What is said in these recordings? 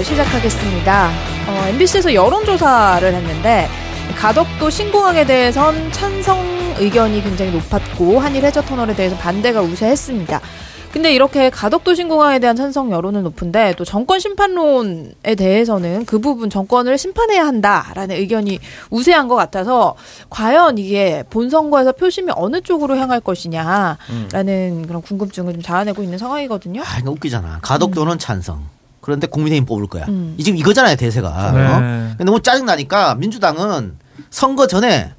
2부 시작하겠습니다. 어, MBC에서 여론조사를 했는데 가덕도 신공항에 대해선 찬성 의견이 굉장히 높았고 한일 해저 터널에 대해서 반대가 우세했습니다. 근데 이렇게 가덕도 신공항에 대한 찬성 여론은 높은데 또 정권 심판론에 대해서는 그 부분 정권을 심판해야 한다라는 의견이 우세한 것 같아서 과연 이게 본선거에서 표심이 어느 쪽으로 향할 것이냐라는 음. 그런 궁금증을 좀 자아내고 있는 상황이거든요. 아, 이거 웃기잖아. 가덕도는 음. 찬성. 그런데 국민의힘 뽑을 거야. 음. 지금 이거잖아요 대세가. 네. 어? 너무 짜증 나니까 민주당은 선거 전에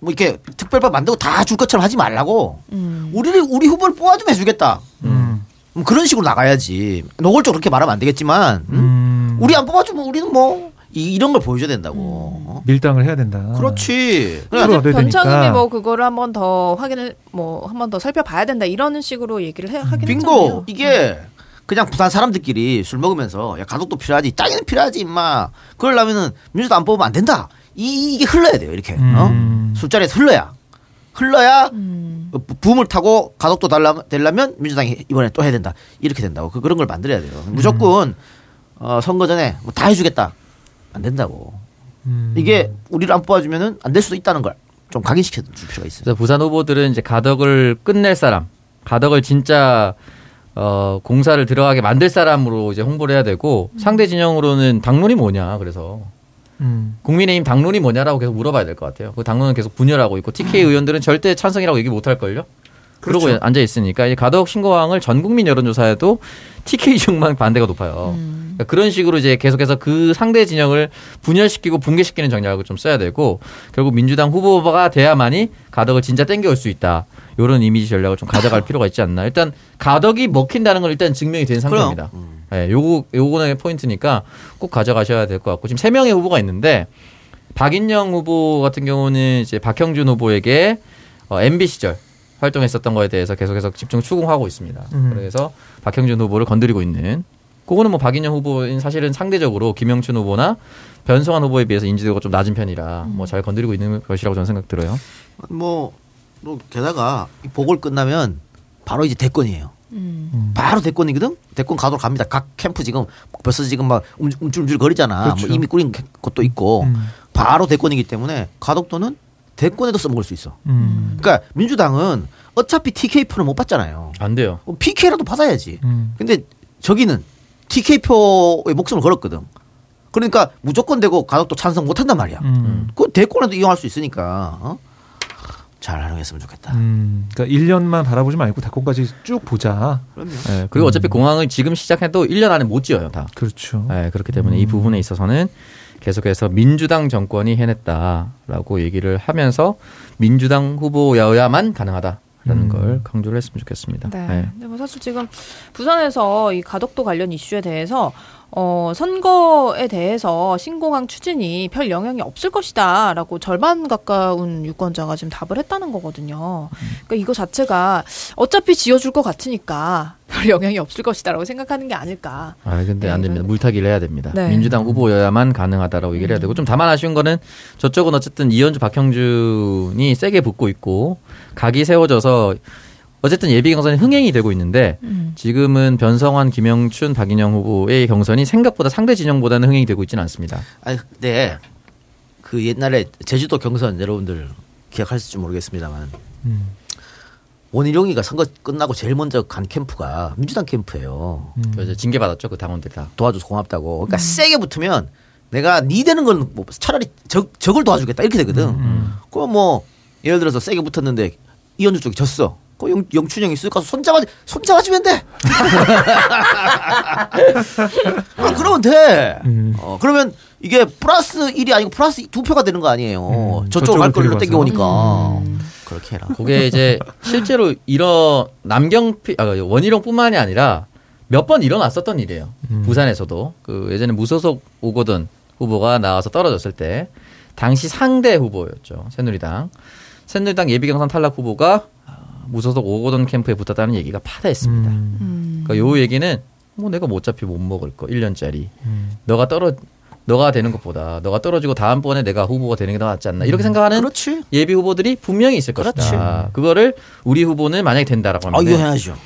뭐 이렇게 특별법 만들고 다 줄 것처럼 하지 말라고. 음. 우리를 우리 후보를 뽑아주면 해주겠다. 음. 뭐 그런 식으로 나가야지. 노골적으로 그렇게 말하면 안 되겠지만 음? 음. 우리 안 뽑아주면 우리는 뭐 이, 런걸 보여줘야 된다고. 음. 밀당을 해야 된다. 그렇지. 변창흠이 뭐 그거를 한번 더 확인을 뭐 한번 더 살펴봐야 된다 이런 식으로 얘기를 해, 하긴 빙고 했잖아요. 이게 그냥 부산 사람들끼리 술 먹으면서 야 가족도 필요하지 땅에는 필요하지 임마 그러려면은 민주당 안 뽑으면 안 된다 이, 이게 흘러야 돼요 이렇게 어? 음. 어? 술자리에서 흘러야 흘러야 음. 붐을 타고 가족도 달라, 되려면 민주당이 이번에 또 해야 된다 이렇게 된다고 그, 그런 걸 만들어야 돼요 무조건 어, 선거 전에 뭐 다 해주겠다 안 된다고 음. 이게 우리를 안 뽑아주면은 안 될 수도 있다는 걸 좀 각인시켜 줄 필요가 있어요. 부산 후보들은 이제 가덕을 끝낼 사람, 가덕을 진짜 어, 공사를 들어가게 만들 사람으로 이제 홍보를 해야 되고 음. 상대 진영으로는 당론이 뭐냐 그래서 음. 국민의힘 당론이 뭐냐라고 계속 물어봐야 될 것 같아요. 그 당론은 계속 분열하고 있고 TK 음. 의원들은 절대 찬성이라고 얘기 못 할 걸요. 그러고 그렇죠. 앉아 있으니까 이 가덕 신고항을 전 국민 여론조사에도 TK 중만 반대가 높아요. 음. 그러니까 그런 식으로 이제 계속해서 그 상대 진영을 분열시키고 붕괴시키는 전략을 좀 써야 되고 결국 민주당 후보가 돼야만이 가덕을 진짜 땡겨올 수 있다. 이런 이미지 전략을 좀 가져갈 필요가 있지 않나. 일단 가덕이 먹힌다는 건 일단 증명이 된 상태입니다. 음. 예, 네, 요거 요거는 포인트니까 꼭 가져가셔야 될 것 같고 지금 세 명의 후보가 있는데 박인영 후보 같은 경우는 이제 박형준 후보에게 어, MB 시절 활동했었던 거에 대해서 계속해서 집중 추궁하고 있습니다. 음. 그래서 박형준 후보를 건드리고 있는 그거는 뭐 박인영 후보인 사실은 상대적으로 김영춘 후보나 변성환 후보에 비해서 인지도가 좀 낮은 편이라 뭐 잘 건드리고 있는 것이라고 저는 생각 들어요. 뭐, 뭐 게다가 보궐 끝나면 바로 이제 대권이에요. 음. 바로 대권이거든. 대권 가도록 갑니다. 각 캠프 지금 벌써 지금 막 움찔움찔 거리잖아. 뭐 그렇죠. 뭐 이미 꾸린 것도 있고 음. 바로 대권이기 때문에 가덕도는 대권에도 써먹을 수 있어. 음. 그러니까 민주당은 어차피 TK표는 못 받잖아요. 안 돼요. PK라도 받아야지. 음. 근데 저기는 TK표에 목숨을 걸었거든. 그러니까 무조건 되고 가덕도 찬성 못 한단 말이야. 음. 그 대권에도 이용할 수 있으니까. 어? 잘 활용했으면 좋겠다. 음, 그러니까 1년만 바라보지 말고 대권까지 쭉 보자. 그럼요. 네, 그리고 음. 어차피 공항을 지금 시작해도 1년 안에 못 지어요, 다. 그렇죠. 네, 그렇기 때문에 음. 이 부분에 있어서는 계속해서 민주당 정권이 해냈다라고 얘기를 하면서 민주당 후보여야만 가능하다. 라는 음. 걸 강조를 했으면 좋겠습니다. 네. 네. 근데 뭐 사실 지금 부산에서 이 가덕도 관련 이슈에 대해서 어, 선거에 대해서 신공항 추진이 별 영향이 없을 것이다 라고 절반 가까운 유권자가 지금 답을 했다는 거거든요. 그러니까 이거 자체가 어차피 지어줄 것 같으니까 별 영향이 없을 것이다라고 생각하는 게 아닐까. 아 근데 네, 안 됩니다. 물타기를 해야 됩니다. 네. 민주당 후보여야만 가능하다라고 얘기를 해야 되고 좀 다만 아쉬운 거는 저쪽은 어쨌든 이현주 박형준이 세게 붙고 있고 각이 세워져서 어쨌든 예비 경선이 흥행이 되고 있는데 음. 지금은 변성환, 김영춘, 박인영 후보의 경선이 생각보다 상대 진영보다는 흥행이 되고 있지는 않습니다. 아, 근데 그 옛날에 제주도 경선 여러분들 기억하실지 모르겠습니다만 음. 원희룡이가 선거 끝나고 제일 먼저 간 캠프가 민주당 캠프예요. 음. 그래서 징계 받았죠 그 당원들 다 도와줘서 고맙다고. 그러니까 음. 세게 붙으면 내가 니 되는 건 뭐 차라리 적, 적을 도와주겠다 이렇게 되거든. 음. 그럼 뭐 예를 들어서 세게 붙었는데 이현주 쪽이 졌어. 그 영, 영춘형이 있을 가서 손잡아 손잡아주면 돼. 아, 그러면 돼. 음. 어, 그러면 이게 플러스 1이 아니고 플러스 2 표가 되는 거 아니에요. 음, 저쪽으로 갈 걸로 땡겨 오니까. 음. 그렇게 해라. 그게 이제 실제로 이런 남경필 아, 원희룡뿐만이 아니라 몇 번 일어났었던 일이에요. 음. 부산에서도 그 예전에 무소속 오거든 후보가 나와서 떨어졌을 때 당시 상대 후보였죠 새누리당 새누리당 예비경선 탈락 후보가 무소속 오거돈 캠프에 붙었다는 얘기가 파다했습니다. 음. 그러니까 요 얘기는 뭐 내가 뭐 어차피 못 먹을 거 1년짜리. 음. 너가 떨어 너가 되는 것보다 너가 떨어지고 다음번에 내가 후보가 되는 게 더 낫지 않나 이렇게 음. 생각하는 그렇지. 예비 후보들이 분명히 있을 그렇지. 것이다. 그거를 우리 후보는 만약에 된다라고 하면 아, 이해야죠.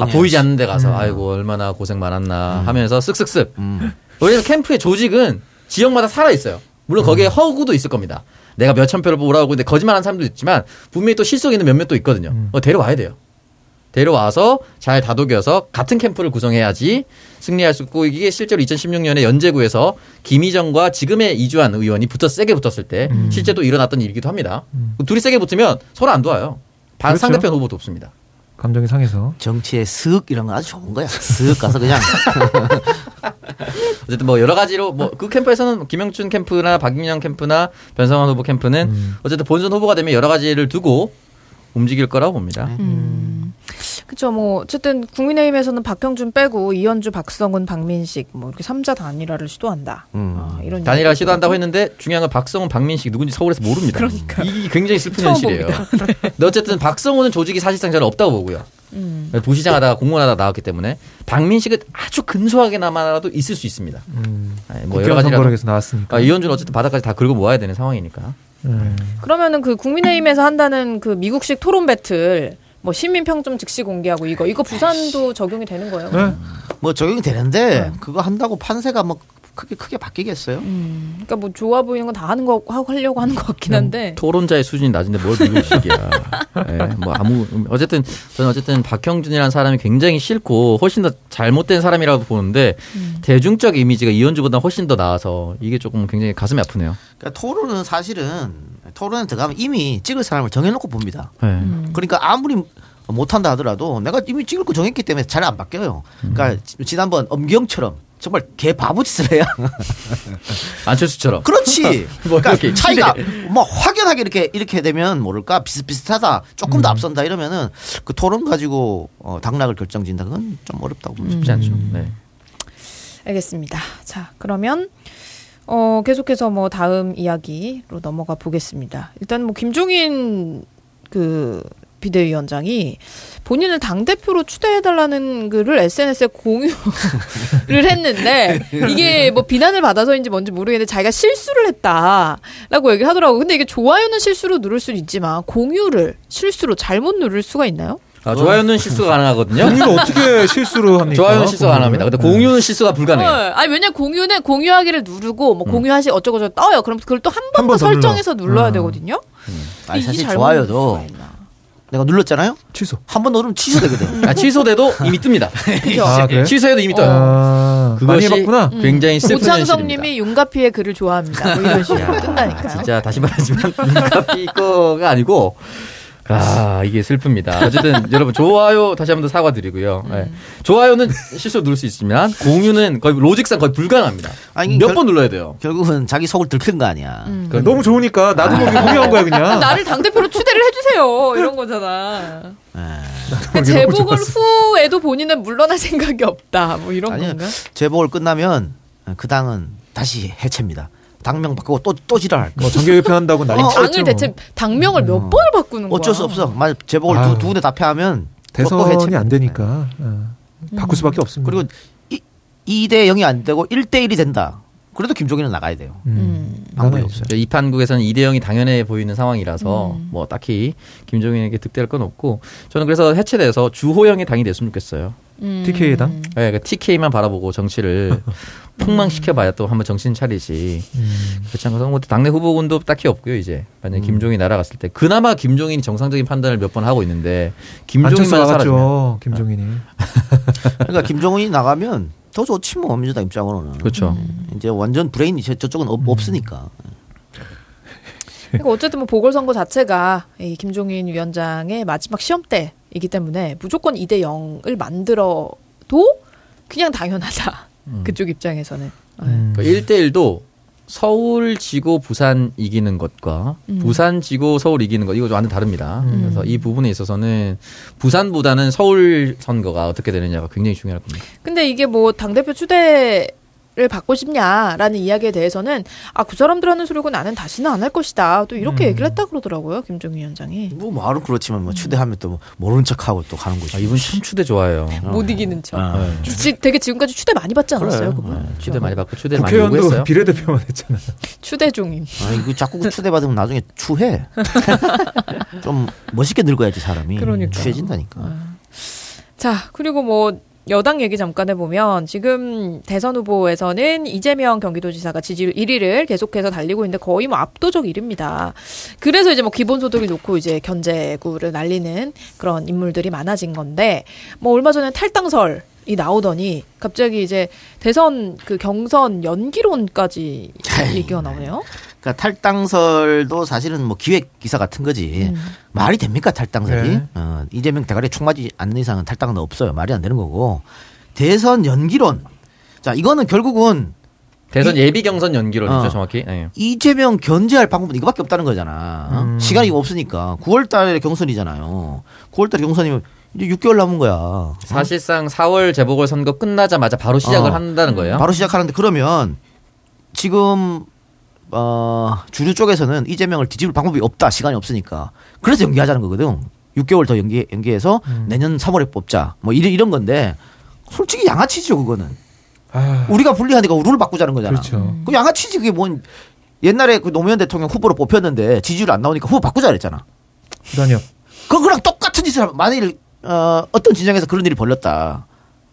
아, 보이지 않는 데 가서 음. 아이고 얼마나 고생 많았나 음. 하면서 쓱쓱쓱 음. 왜냐면 캠프의 조직은 지역마다 살아 있어요. 물론 거기에 음. 허구도 있을 겁니다. 내가 몇천 표를 몰아오고 있는데 거짓말하는 사람도 있지만 분명히 또 실속 있는 몇몇 도 있거든요. 음. 어, 데려와야 돼요. 데려와서 잘 다독여서 같은 캠프를 구성해야지 승리할 수 있고 이게 실제로 2016년에 연제구에서 김희정과 지금의 이주환 의원이 붙어 세게 붙었을 때 음. 실제 또 일어났던 일이기도 합니다. 둘이 세게 붙으면 서로 안 도와요. 반 그렇죠. 상대편 후보도 없습니다. 감정이 상해서. 정치의 슥 이런 거 아주 좋은 거야. 슥 가서 그냥 어쨌든 뭐 여러 가지로 뭐 그 캠프에서는 김영춘 캠프나 박인영 캠프나 변성환 후보 캠프는 음. 어쨌든 본선 후보가 되면 여러 가지를 두고 움직일 거라고 봅니다. 음. 그쵸, 뭐, 어쨌든 국민의힘에서는 박형준 빼고 이현주, 박성훈, 박민식, 뭐, 이렇게 삼자 단일화를 시도한다. 음. 아, 이런. 단일화 시도한다고. 했는데 중요한 건 박성훈, 박민식 누군지 서울에서 모릅니다. 그러니까요. 이게 굉장히 슬픈 현실이에요. 근데 어쨌든 박성훈은 조직이 사실상 저는 없다고 보고요. 음. 부시장 하다가 공무원 하다가 나왔기 때문에 박민식은 아주 근소하게나마라도 있을 수 있습니다. 음. 아니, 뭐 여러. 선거력에서 나왔으니까. 아, 이현주는 어쨌든 바닥까지 다 긁어 모아야 되는 상황이니까. 음. 그러면은 그 국민의힘에서 한다는 그 미국식 토론 배틀, 뭐, 시민평점 즉시 공개하고 이거, 이거 부산도 적용이 되는 거예요? 네. 뭐 적용이 되는데 네. 그거 한다고 판세가 뭐 크게 크게 바뀌겠어요? 음. 그러니까 뭐, 좋아 보이는 건 다 하는 거, 하고 하려고 하는 것 같긴 한데. 토론자의 수준이 낮은데 뭘 미국식이야. 예, 뭐 아무 어쨌든 저는 어쨌든 박형준이라는 사람이 굉장히 싫고 훨씬 더 잘못된 사람이라고 보는데 음. 대중적 이미지가 이현주보다 훨씬 더 나아서 이게 조금 굉장히 가슴이 아프네요. 그러니까 토론은 사실은 토론에 들어가면 이미 찍을 사람을 정해놓고 봅니다. 네. 음. 그러니까 아무리 못한다 하더라도 내가 이미 찍을 거 정했기 때문에 잘 안 바뀌어요. 그러니까 지- 지난번 엄기영처럼 정말 개 바보짓을 해야 안철수처럼. 그렇지. 뭐 그러니까 이렇게 차이가 뭐 확연하게 이렇게 이렇게 되면 모를까 비슷비슷하다. 조금 더 음. 앞선다 이러면은 그 토론 가지고 어, 당락을 결정짓는다. 그건 좀 어렵다고 봅니다. 쉽지 않죠. 네. 알겠습니다. 자, 그러면 어, 계속해서 뭐 다음 이야기로 넘어가 보겠습니다. 일단 뭐 김종인 그 비대위원장이 본인을 당 대표로 추대해달라는 글을 SNS에 공유를 했는데 이게 뭐 비난을 받아서인지 뭔지 모르겠는데 자기가 실수를 했다라고 얘기를 하더라고. 근데 이게 좋아요는 실수로 누를 수는 있지만 공유를 실수로 잘못 누를 수가 있나요? 아, 좋아요는 실수가 가능하거든요. 공유를 어떻게 실수로 합니까? 좋아요는 실수가 가능합니다. 근데 공유를? 공유는 실수가 불가능해요. 어, 아니 왜냐 공유는 공유하기를 누르고 뭐 공유하시 어쩌고 저쩌고 떠요. 그럼 그걸 또 한번한더 설정해서 눌러. 눌러야 음. 되거든요. 아니 이게 사실 좋아요도. 내가 눌렀잖아요. 취소. 한 번 누르면 취소되거든. 아, 취소돼도 이미 뜹니다. 그죠? 아, 그래? 취소해도 이미 떠요. 아, 그것이 해봤구나. 굉장히 슬픈 현실입니다. 오창성님이 윤가피의 글을 좋아합니다. 뭐 이런 식으로 야, 뜬다니까요. 진짜 다시 말하지만 눈카피 거가 아니고 아 이게 슬픕니다. 어쨌든 여러분 좋아요 다시 한번 더 사과드리고요. 음. 네. 좋아요는 실수 누를 수 있지만 공유는 거의 로직상 거의 불가능합니다. 몇 결- 번 눌러야 돼요. 결국은 자기 속을 들킨 거 아니야. 음. 너무 좋으니까 나도 모르게 공유한 거야 그냥. 나를 당 대표로 추대를 해주세요. 이런 거잖아. 예. 그 재보궐 후에도 본인은 물러날 생각이 없다. 뭐 이런 아니요. 건가? 재보궐 끝나면 그 당은 다시 해체입니다. 당명 바꾸고 또 또 지랄할 거야. 뭐 정계 개편 한다고 난리 어, 치겠죠. 당을 대체 당명을 몇 음. 번을 바꾸는 거야? 어쩔 수 없어. 만 재보궐. 두, 두 군데 다 패하면 대선이 해체. 안 되니까 어. 바꿀 수밖에 없습니다. 그리고 이, 2대 0이 안 되고 1대 1이 된다. 그래도 김종인은 나가야 돼요. 음. 방법이 나가야죠. 없어요. 이 판국에서는 2대 0이 당연해 보이는 상황이라서 음. 뭐 딱히 김종인에게 득대할 건 없고 저는 그래서 해체돼서 주호영이 당이 됐으면 좋겠어요. 음. TK 당? 네, 그 TK만 바라보고 정치를 폭망시켜봐야 또 한번 정신 차리지. 음. 그렇지 않고서 뭐 당내 후보군도 딱히 없고요 이제 만약 에 음. 김종인 날아갔을 때 그나마 김종인이 정상적인 판단을 몇 번 하고 있는데 김종인만 사라지면 나갔죠. 김종인이. 그러니까 김종인이 나가면 더 좋지 뭐 민주당 입장으로는. 그렇죠. 이제 완전 브레인이 저- 저쪽은 없, 없으니까. 그러니까 어쨌든 뭐 보궐선거 자체가 이 김종인 위원장의 마지막 시험 때이기 때문에 무조건 2대 0을 만들어도 그냥 당연하다. 그쪽 입장에서는. 음. 그러니까 1대 1도 서울 지고 부산 이기는 것과 음. 부산 지고 서울 이기는 것 이거 완전 다릅니다. 음. 그래서 이 부분에 있어서는 부산보다는 서울 선거가 어떻게 되느냐가 굉장히 중요할 겁니다. 근데 이게 뭐 당 대표 추대 를 받고 싶냐라는 이야기에 대해서는 아 그 사람들 하는 소리고 나는 다시는 안 할 것이다. 또 이렇게 음. 얘기를 했다 그러더라고요. 김종인 위원장이. 뭐 말은 그렇지만 뭐 추대하면 또 뭐 모르는 척하고 또 가는 거지. 아, 이분 참 추대 좋아해요. 못 이기는 척. 아. 네. 지- 되게 지금까지 추대 많이 받지 않았어요, 그래요. 그분? 네, 추대 많이 받고 추대 많이 국회의원도 요구했어요. 비례대표만 했잖아. 추대 종임. 아, 이거 자꾸 그 추대 받으면 나중에 추해. 좀 멋있게 늙어야지 사람이. 그러니까. 추해진다니까. 자, 그리고 뭐 여당 얘기 잠깐 해보면 지금 대선 후보에서는 이재명 경기도지사가 지지율 1위를 계속해서 달리고 있는데 거의 뭐 압도적 1위입니다. 그래서 이제 뭐 기본소득을 놓고 이제 견제구를 날리는 그런 인물들이 많아진 건데 뭐 얼마 전에 탈당설 이 나오더니 갑자기 이제 대선 그 경선 연기론까지 얘기가 나오네요. 그러니까 탈당설도 사실은 뭐 기획 기사 같은 거지. 음. 말이 됩니까 탈당설이? 네. 어, 이재명 대가리 총 맞지 않는 이상은 탈당은 없어요. 말이 안 되는 거고. 대선 연기론. 자 이거는 결국은 대선 예비 경선 연기론이죠 어, 정확히. 네. 이재명 견제할 방법은 이거밖에 없다는 거잖아. 음. 시간이 없으니까 9월달에 경선이잖아요. 9월달에 경선이면 이제 6개월 남은 거야. 사실상 4월 재보궐 선거 끝나자마자 바로 시작을 어, 한다는 거예요. 바로 시작하는데 그러면 지금 어, 주류 쪽에서는 이재명을 뒤집을 방법이 없다. 시간이 없으니까. 그래서 연기하자는 거거든. 6개월 더 연기, 연기해서 음. 내년 3월에 뽑자. 뭐 이런, 이런 건데 솔직히 양아치죠, 그거는. 아... 우리가 불리하니까 룰을 바꾸자는 거잖아. 그렇죠. 그 양아치지 그게 뭔 옛날에 그 노무현 대통령 후보로 뽑혔는데 지지율 안 나오니까 후보 바꾸자 그랬잖아. 그러니요. 그거랑 똑같은 짓을 만일 어, 어떤 진영에서 그런 일이 벌렸다.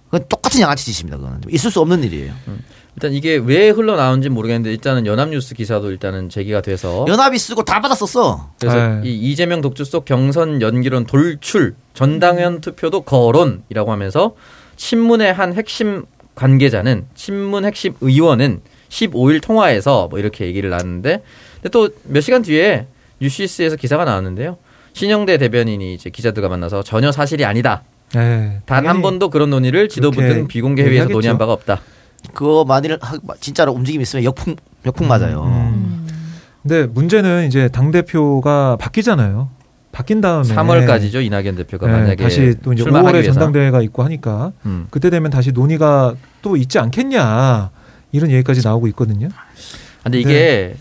그건 똑같은 양아치 짓입니다. 그거는 있을 수 없는 일이에요. 음. 일단 이게 왜 흘러나온지 모르겠는데 일단은 연합뉴스 기사도 일단은 제기가 돼서 연합이 쓰고 다 받았었어. 그래서 에이. 네. 이 이재명 독주 속 경선 연기론 돌출 전당연 투표도 거론이라고 하면서 친문의 한 핵심 관계자는 친문 핵심 의원은 15일 통화에서 뭐 이렇게 얘기를 나눴는데 근데 또 몇 시간 뒤에 뉴시스에서 기사가 나왔는데요. 신영대 대변인이 이제 기자들과 만나서 전혀 사실이 아니다. 네, 단한 번도 그런 논의를 지도부 등 비공개 회의에서 논의한 바가 없다. 그거 만일 진짜로 움직임 있으면 역풍 역풍 맞아요. 음, 음. 근데 문제는 이제 당 대표가 바뀌잖아요. 바뀐 다음에 3월까지죠 이낙연 대표가 네, 만약에 다시 또 이제 5월에 전당대회가 있고 하니까 음. 그때 되면 다시 논의가 또 있지 않겠냐 이런 얘기까지 나오고 있거든요. 근데 이게 네.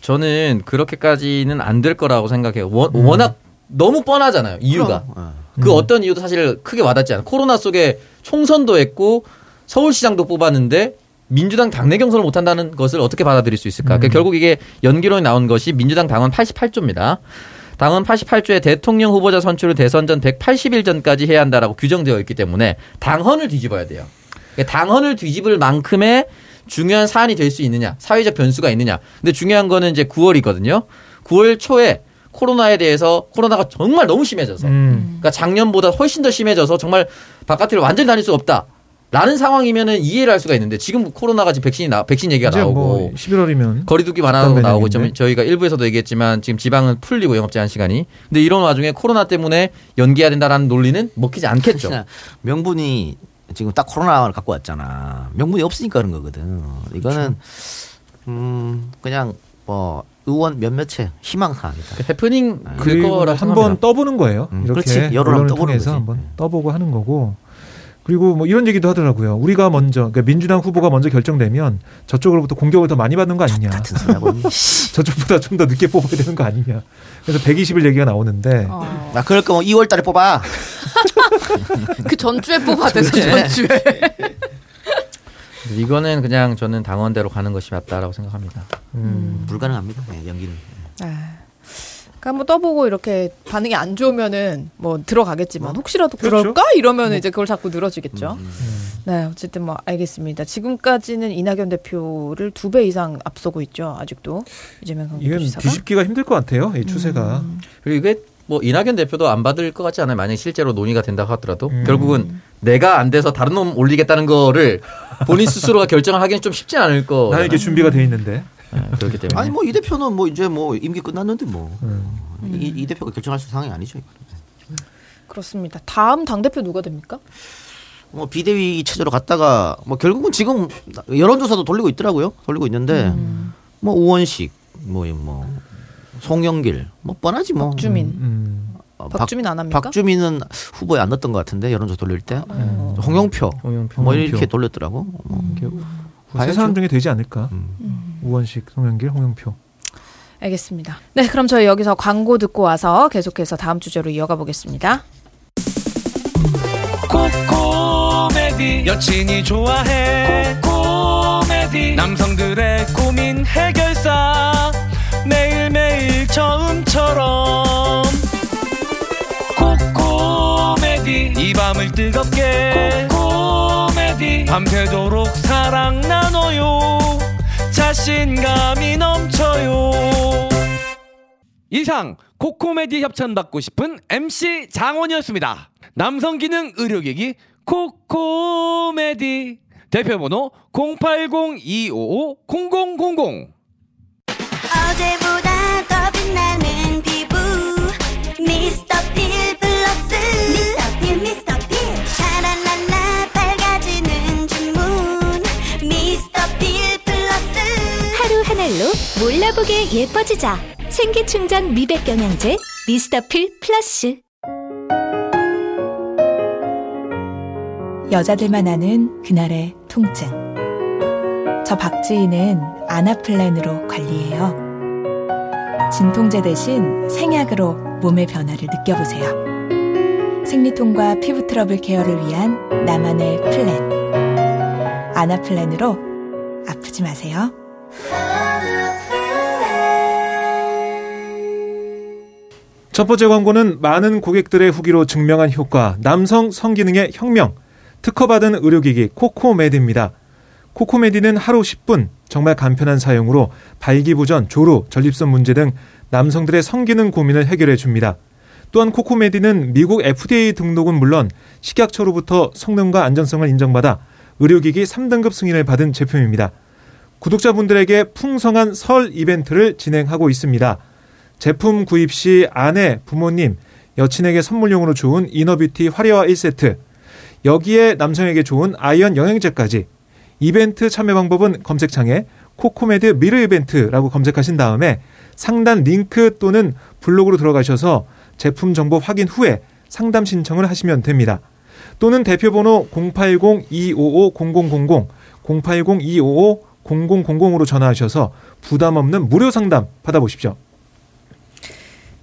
저는 그렇게까지는 안 될 거라고 생각해요. 워, 음. 워낙 너무 뻔하잖아요 이유가. 그럼. 그 음. 어떤 이유도 사실 크게 와닿지 않아. 코로나 속에 총선도 했고 서울시장도 뽑았는데 민주당 당내 경선을 못한다는 것을 어떻게 받아들일 수 있을까? 그러니까 음. 결국 이게 연기론이 나온 것이 민주당 당원 88조입니다. 당원 88조에 대통령 후보자 선출을 대선 전 180일 전까지 해야 한다라고 규정되어 있기 때문에 당헌을 뒤집어야 돼요. 그러니까 당헌을 뒤집을 만큼의 중요한 사안이 될 수 있느냐, 사회적 변수가 있느냐. 근데 중요한 거는 이제 9월이거든요. 9월 초에 코로나에 대해서 코로나가 정말 너무 심해져서, 음. 그러니까 작년보다 훨씬 더 심해져서 정말 바깥을 완전히 다닐 수 없다. 라는 상황이면은 이해를 할 수가 있는데 지금 코로나가 지금 백신이 나 백신 얘기가 나오고 뭐 11월이면 거리두기 완화하고 나오고 좀 저희가 일부에서도 얘기했지만 지금 지방은 풀리고 영업 제한 시간이 근데 이런 와중에 코로나 때문에 연기해야 된다라는 논리는 먹히지 않겠죠. 명분이 지금 딱 코로나를 갖고 왔잖아. 명분이 없으니까 그런 거거든. 이거는 그렇죠. 음 그냥 뭐 의원 몇몇의 희망사항이다. 그 해프닝 그거라 한번 떠보는 거예요. 음, 이렇게 여론을 통해서 한번 음. 떠보고 하는 거고. 그리고 뭐 이런 얘기도 하더라고요. 우리가 먼저 그러니까 민주당 후보가 먼저 결정되면 저쪽으로부터 공격을 더 많이 받는 거 아니냐. 같은 소리하고 저쪽보다 좀 더 늦게 뽑아야 되는 거 아니냐. 그래서 120일 얘기가 나오는데. 어. 아 그럴 거면 2월 달에 뽑아. 그 전주에 뽑아 돼서 전주에. 이거는 그냥 저는 당원대로 가는 것이 맞다라고 생각합니다. 음. 불가능합니다. 네, 연기는. 아. 그러니까 한번 떠보고 이렇게 반응이 안 좋으면은 뭐 들어가겠지만 어? 혹시라도 그렇죠? 그럴까 이러면 뭐. 이제 그걸 자꾸 늘어지겠죠. 음, 음. 네, 어쨌든 뭐 알겠습니다. 지금까지는 이낙연 대표를 두 배 이상 앞서고 있죠. 아직도 이재명 이건 뒤집기가 힘들 것 같아요. 이 추세가. 음. 그리고 이게 뭐 이낙연 대표도 안 받을 것 같지 않아요. 만약 실제로 논의가 된다고 하더라도 음. 결국은 내가 안 돼서 다른 놈 올리겠다는 거를 본인 스스로가 결정을 하기는 좀 쉽지 않을 거. 나는 이게 준비가 돼 있는데. 네, 그렇기 때문에. 아니 뭐 이 대표는 뭐 이제 뭐 임기 끝났는데 뭐. 음. 이, 이 대표가 결정할 수 상황이 아니죠. 그렇습니다. 다음 당 대표 누가 됩니까? 뭐 비대위 체제로 갔다가 뭐 결국은 지금 여론조사도 돌리고 있더라고요. 돌리고 있는데 음. 뭐 우원식 뭐뭐 뭐 송영길 뭐 뻔하지 뭐. 박주민. 음. 음. 어, 박주민 안 합니까? 박주민은 후보에 안 넣었던 것 같은데 여론조사 돌릴 때 음. 홍영표, 홍영표 뭐 이렇게 돌렸더라고. 뭐. 음. 세 사람 중에 되지 않을까? 음. 우원식, 송영길, 홍영표. 알겠습니다. 네, 그럼 저희 여기서 광고 듣고 와서 계속해서 다음 주제로 이어가 보겠습니다. 코코메디 여친이 좋아해 코코메디 남성들의 고민 해결사 매일매일 처음처럼 코코메디 이 밤을 뜨겁게 밤새도록 사랑 나눠요. 자신감이 넘쳐요. 이상 코코메디 협찬 받고 싶은 MC 장원이었습니다. 남성 기능 의료기기 코코메디. 대표번호 080-255-0000 어제보다 더 빛나는 피부 미스터 필 몰라보게 예뻐지자 생기충전 미백 영양제 미스터 필 플러스 여자들만 아는 그날의 통증. 저 박지희는 아나플랜으로 관리해요. 진통제 대신 생약으로 몸의 변화를 느껴보세요. 생리통과 피부 트러블 케어를 위한 나만의 플랜. 아나플랜으로 아프지 마세요. 첫 번째 광고는 많은 고객들의 후기로 증명한 효과, 남성 성기능의 혁명, 특허받은 의료기기 코코메디입니다. 코코메디는 하루 10분 정말 간편한 사용으로 발기부전, 조루, 전립선 문제 등 남성들의 성기능 고민을 해결해 줍니다. 또한 코코메디는 미국 FDA 등록은 물론 식약처로부터 성능과 안전성을 인정받아 의료기기 3등급 승인을 받은 제품입니다. 구독자분들에게 풍성한 설 이벤트를 진행하고 있습니다. 제품 구입 시 아내, 부모님, 여친에게 선물용으로 좋은 inner beauty 화려화 1세트, 여기에 남성에게 좋은 아이언 영양제까지 이벤트 참여 방법은 검색창에 코코메드 미르 이벤트라고 검색하신 다음에 상단 링크 또는 블로그로 들어가셔서 제품 정보 확인 후에 상담 신청을 하시면 됩니다. 또는 대표번호 080-255-0000, 080-255-0000으로 전화하셔서 부담 없는 무료 상담 받아보십시오.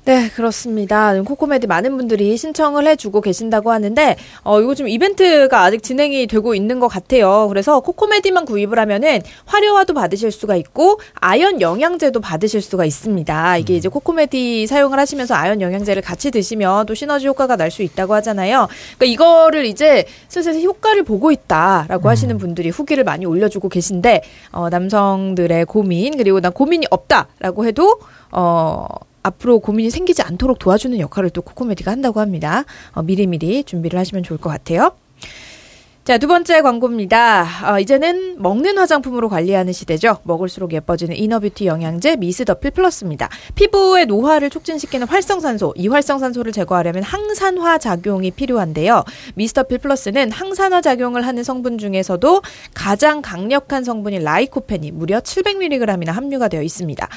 네, 그렇습니다. 코코메디 많은 분들이 신청을 해주고 계신다고 하는데, 어, 이거 좀 이벤트가 아직 진행이 되고 있는 것 같아요. 그래서 코코메디만 구입을 하면은 화려화도 받으실 수가 있고, 아연 영양제도 받으실 수가 있습니다. 이게 이제 코코메디 사용을 하시면서 아연 영양제를 같이 드시면 또 시너지 효과가 날 수 있다고 하잖아요. 그러니까 이거를 이제 슬슬 효과를 보고 있다라고 음. 하시는 분들이 후기를 많이 올려주고 계신데, 어, 남성들의 고민, 그리고 난 고민이 없다라고 해도, 어, 앞으로 고민이 생기지 않도록 도와주는 역할을 또 코코메드가 한다고 합니다. 어, 미리미리 준비를 하시면 좋을 것 같아요. 자, 두 번째 광고입니다. 어, 이제는 먹는 화장품으로 관리하는 시대죠. 먹을수록 예뻐지는 inner beauty 영양제 미스 더필 플러스입니다. 피부의 노화를 촉진시키는 활성산소, 이 활성산소를 제거하려면 항산화 작용이 필요한데요. 미스 더필 플러스는 항산화 작용을 하는 성분 중에서도 가장 강력한 성분인 라이코펜이 무려 700mg이나 함유가 되어 있습니다.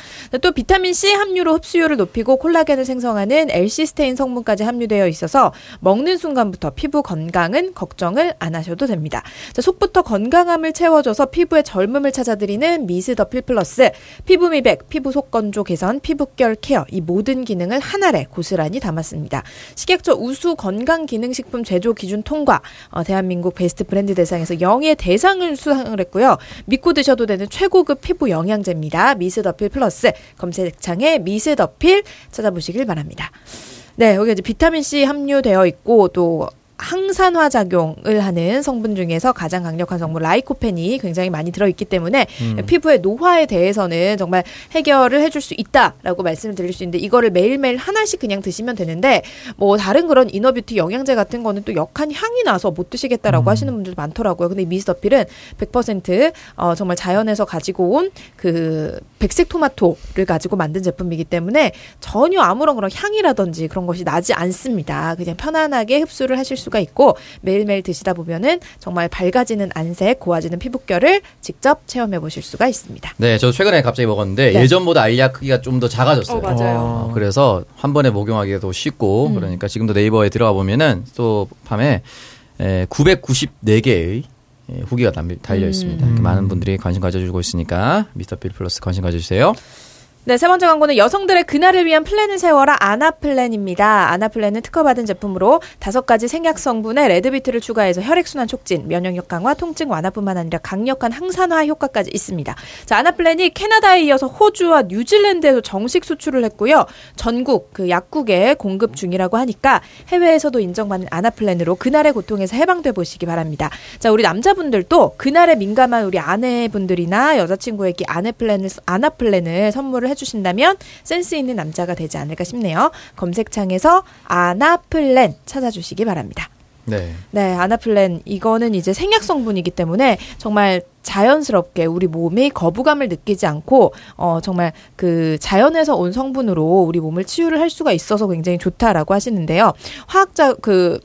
또 비타민 C 함유로 흡수율을 높이고 콜라겐을 생성하는 엘시스테인 성분까지 함유되어 있어서 먹는 순간부터 피부 건강은 걱정을 안 하셔도 드셔도 됩니다. 자, 속부터 건강함을 채워줘서 피부의 젊음을 찾아드리는 미스 더필 플러스 피부 미백, 피부 속 건조 개선, 피부결 케어 이 모든 기능을 한 알에 고스란히 담았습니다. 식약처 우수 건강 기능식품 제조 기준 통과, 어, 대한민국 베스트 브랜드 대상에서 영예 대상을 수상을 했고요. 믿고 드셔도 되는 최고급 피부 영양제입니다. 미스 더필 플러스 검색창에 미스 더필 찾아보시길 바랍니다. 네, 여기 이제 비타민 C 함유되어 있고 또 항산화 작용을 하는 성분 중에서 가장 강력한 성분 라이코펜이 굉장히 많이 들어있기 때문에 음. 피부의 노화에 대해서는 정말 해결을 해줄 수 있다라고 말씀을 드릴 수 있는데 이거를 매일매일 하나씩 그냥 드시면 되는데 뭐 다른 그런 inner beauty 영양제 같은 거는 또 역한 향이 나서 못 드시겠다라고 음. 하시는 분들도 많더라고요. 근데 미스 더필은 100% 어, 정말 자연에서 가지고 온 그 백색 토마토를 가지고 만든 제품이기 때문에 전혀 아무런 그런 향이라든지 그런 것이 나지 않습니다. 그냥 편안하게 흡수를 하실 수 수가 있고 매일매일 드시다 보면은 정말 밝아지는 안색, 고와지는 피부결을 직접 체험해 보실 수가 있습니다. 네, 저 최근에 갑자기 먹었는데 네. 예전보다 알약 크기가 좀 더 작아졌어요. 어, 맞아요. 어, 그래서 한 번에 목용하기도 쉽고 음. 그러니까 지금도 네이버에 들어가 보면은 또 밤에 에, 994개의 예, 후기가 달려 있습니다. 음. 많은 분들이 관심 가져주고 있으니까 미스 더필 플러스 관심 가져주세요. 네, 세 번째 광고는 여성들의 그날을 위한 플랜을 세워라 아나플랜입니다. 아나플랜은 특허받은 제품으로 다섯 가지 생약 성분의 레드비트를 추가해서 혈액순환 촉진, 면역력 강화, 통증 완화뿐만 아니라 강력한 항산화 효과까지 있습니다. 자, 아나플랜이 캐나다에 이어서 호주와 뉴질랜드에도 정식 수출을 했고요. 전국 그 약국에 공급 중이라고 하니까 해외에서도 인정받는 아나플랜으로 그날의 고통에서 해방돼 보시기 바랍니다. 자, 우리 남자분들도 그날에 민감한 우리 아내분들이나 여자친구에게 아내플랜을 아나플랜을 선물을 해 해주신다면 센스 있는 남자가 되지 않을까 싶네요. 검색창에서 아나플랜 찾아주시기 바랍니다. 네. 네, 아나플랜 이거는 이제 생약 성분이기 때문에 정말 자연스럽게 우리 몸이 거부감을 느끼지 않고 어 정말 그 자연에서 온 성분으로 우리 몸을 치유를 할 수가 있어서 굉장히 좋다라고 하시는데요. 화학자 그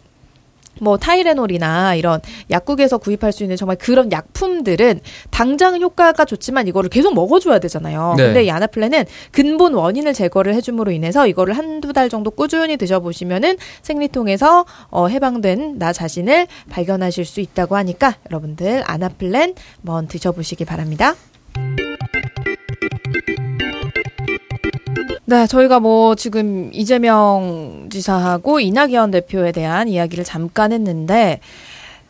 뭐 타이레놀이나 이런 약국에서 구입할 수 있는 정말 그런 약품들은 당장은 효과가 좋지만 이거를 계속 먹어줘야 되잖아요. 네. 근데 이 아나플레는 근본 원인을 제거를 해줌으로 인해서 이거를 한두 달 정도 꾸준히 드셔보시면은 생리통에서 어, 해방된 나 자신을 발견하실 수 있다고 하니까 여러분들 아나플랜 한번 드셔보시기 바랍니다. 네, 저희가 뭐 지금 이재명 지사하고 이낙연 대표에 대한 이야기를 잠깐 했는데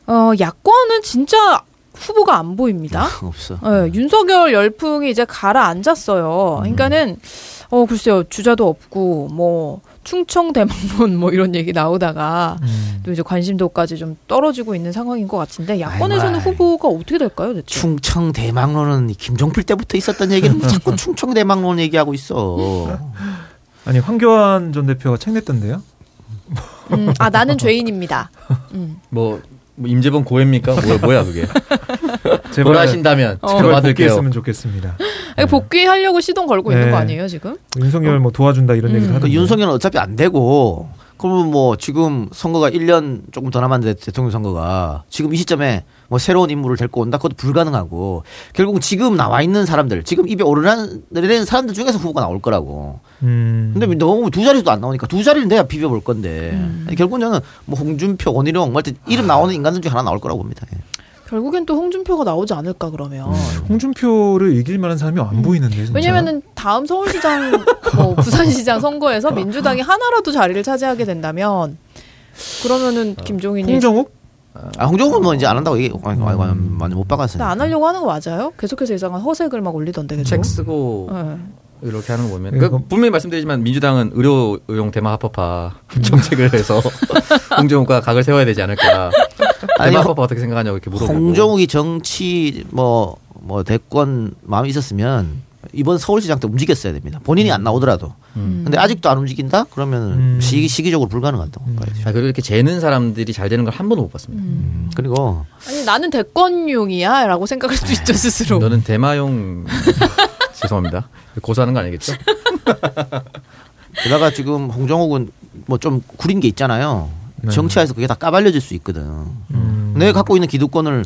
어 야권은 진짜 후보가 안 보입니다. 없어. 네, 윤석열 열풍이 이제 가라앉았어요. 음. 그러니까는 어 글쎄요 주자도 없고 뭐 충청 대망론 뭐 이런 얘기 나오다가 음. 또 이제 관심도까지 좀 떨어지고 있는 상황인 것 같은데 야권에서는 아이고, 후보가 어떻게 될까요, 대체? 충청 대망론은 김종필 때부터 있었던 얘기는 뭐 자꾸 충청 대망론 얘기하고 있어. 아니 황교안 전 대표가 책 냈던데요? 음, 아 나는 죄인입니다. 음. 뭐, 뭐 임재범 고해입니까? 뭐야, 뭐야 그게? 제발 하신다면 어. 복귀했으면 좋겠습니다. 네. 복귀하려고 시동 걸고 네. 있는 거 아니에요 지금? 윤석열 뭐 도와준다 이런 음. 얘기도 하는데. 그 윤석열은 어차피 안 되고 그러면 뭐 지금 선거가 1년 조금 더 남았는데 대통령 선거가 지금 이 시점에 뭐 새로운 인물을 데리고 온다 그것도 불가능하고 결국 지금 나와 있는 사람들 지금 입에 오르는 사람들 중에서 후보가 나올 거라고. 음. 근데 너무 두 자리도 안 나오니까 두 자리를 내야 비벼볼 건데 음. 결국은 저는 뭐 홍준표, 원희룡 뭐 이름 나오는 인간들 중에 하나 나올 거라고 봅니다. 예. 결국엔 또 홍준표가 나오지 않을까 그러면. 음. 홍준표를 이길 만한 사람이 안 음. 보이는데 진짜. 왜냐면은 다음 서울시장, 뭐 부산시장 선거에서 민주당이 하나라도 자리를 차지하게 된다면 그러면은 김종인이 홍정욱? 아, 홍정욱은 뭐 이제 안 한다고 얘기 많이 음. 많이 못 박았어요. 안 하려고 하는 거 맞아요? 계속해서 이상한 허색을 막 올리던데 계속. 책 쓰고 네. 이렇게 하는 거 보면 그러니까 분명히 말씀드리지만 민주당은 의료 의용 대마 합법화 정책을 해서 홍정욱과 각을 세워야 되지 않을까. 아니, 대마법화 어떻게 생각하냐고 이렇게 물어보고. 홍정욱이 정치 뭐뭐 뭐 대권 마음이 있었으면 이번 서울시장 때 움직였어야 됩니다. 본인이 음. 안 나오더라도. 음. 근데 아직도 안 움직인다? 그러면 음. 시기, 시기적으로 불가능하다고 음. 봐야죠. 아, 그리고 이렇게 재는 사람들이 잘 되는 걸 한 번도 못 봤습니다. 음. 그리고. 아니, 나는 대권용이야. 라고 생각할 수도 있죠, 스스로. 너는 대마용. 죄송합니다. 고소하는 거 아니겠죠? 게다가 지금 홍정욱은 뭐 좀 구린 게 있잖아요. 네. 정치하에서 그게 다 까발려질 수 있거든. 음. 내가 갖고 있는 기득권을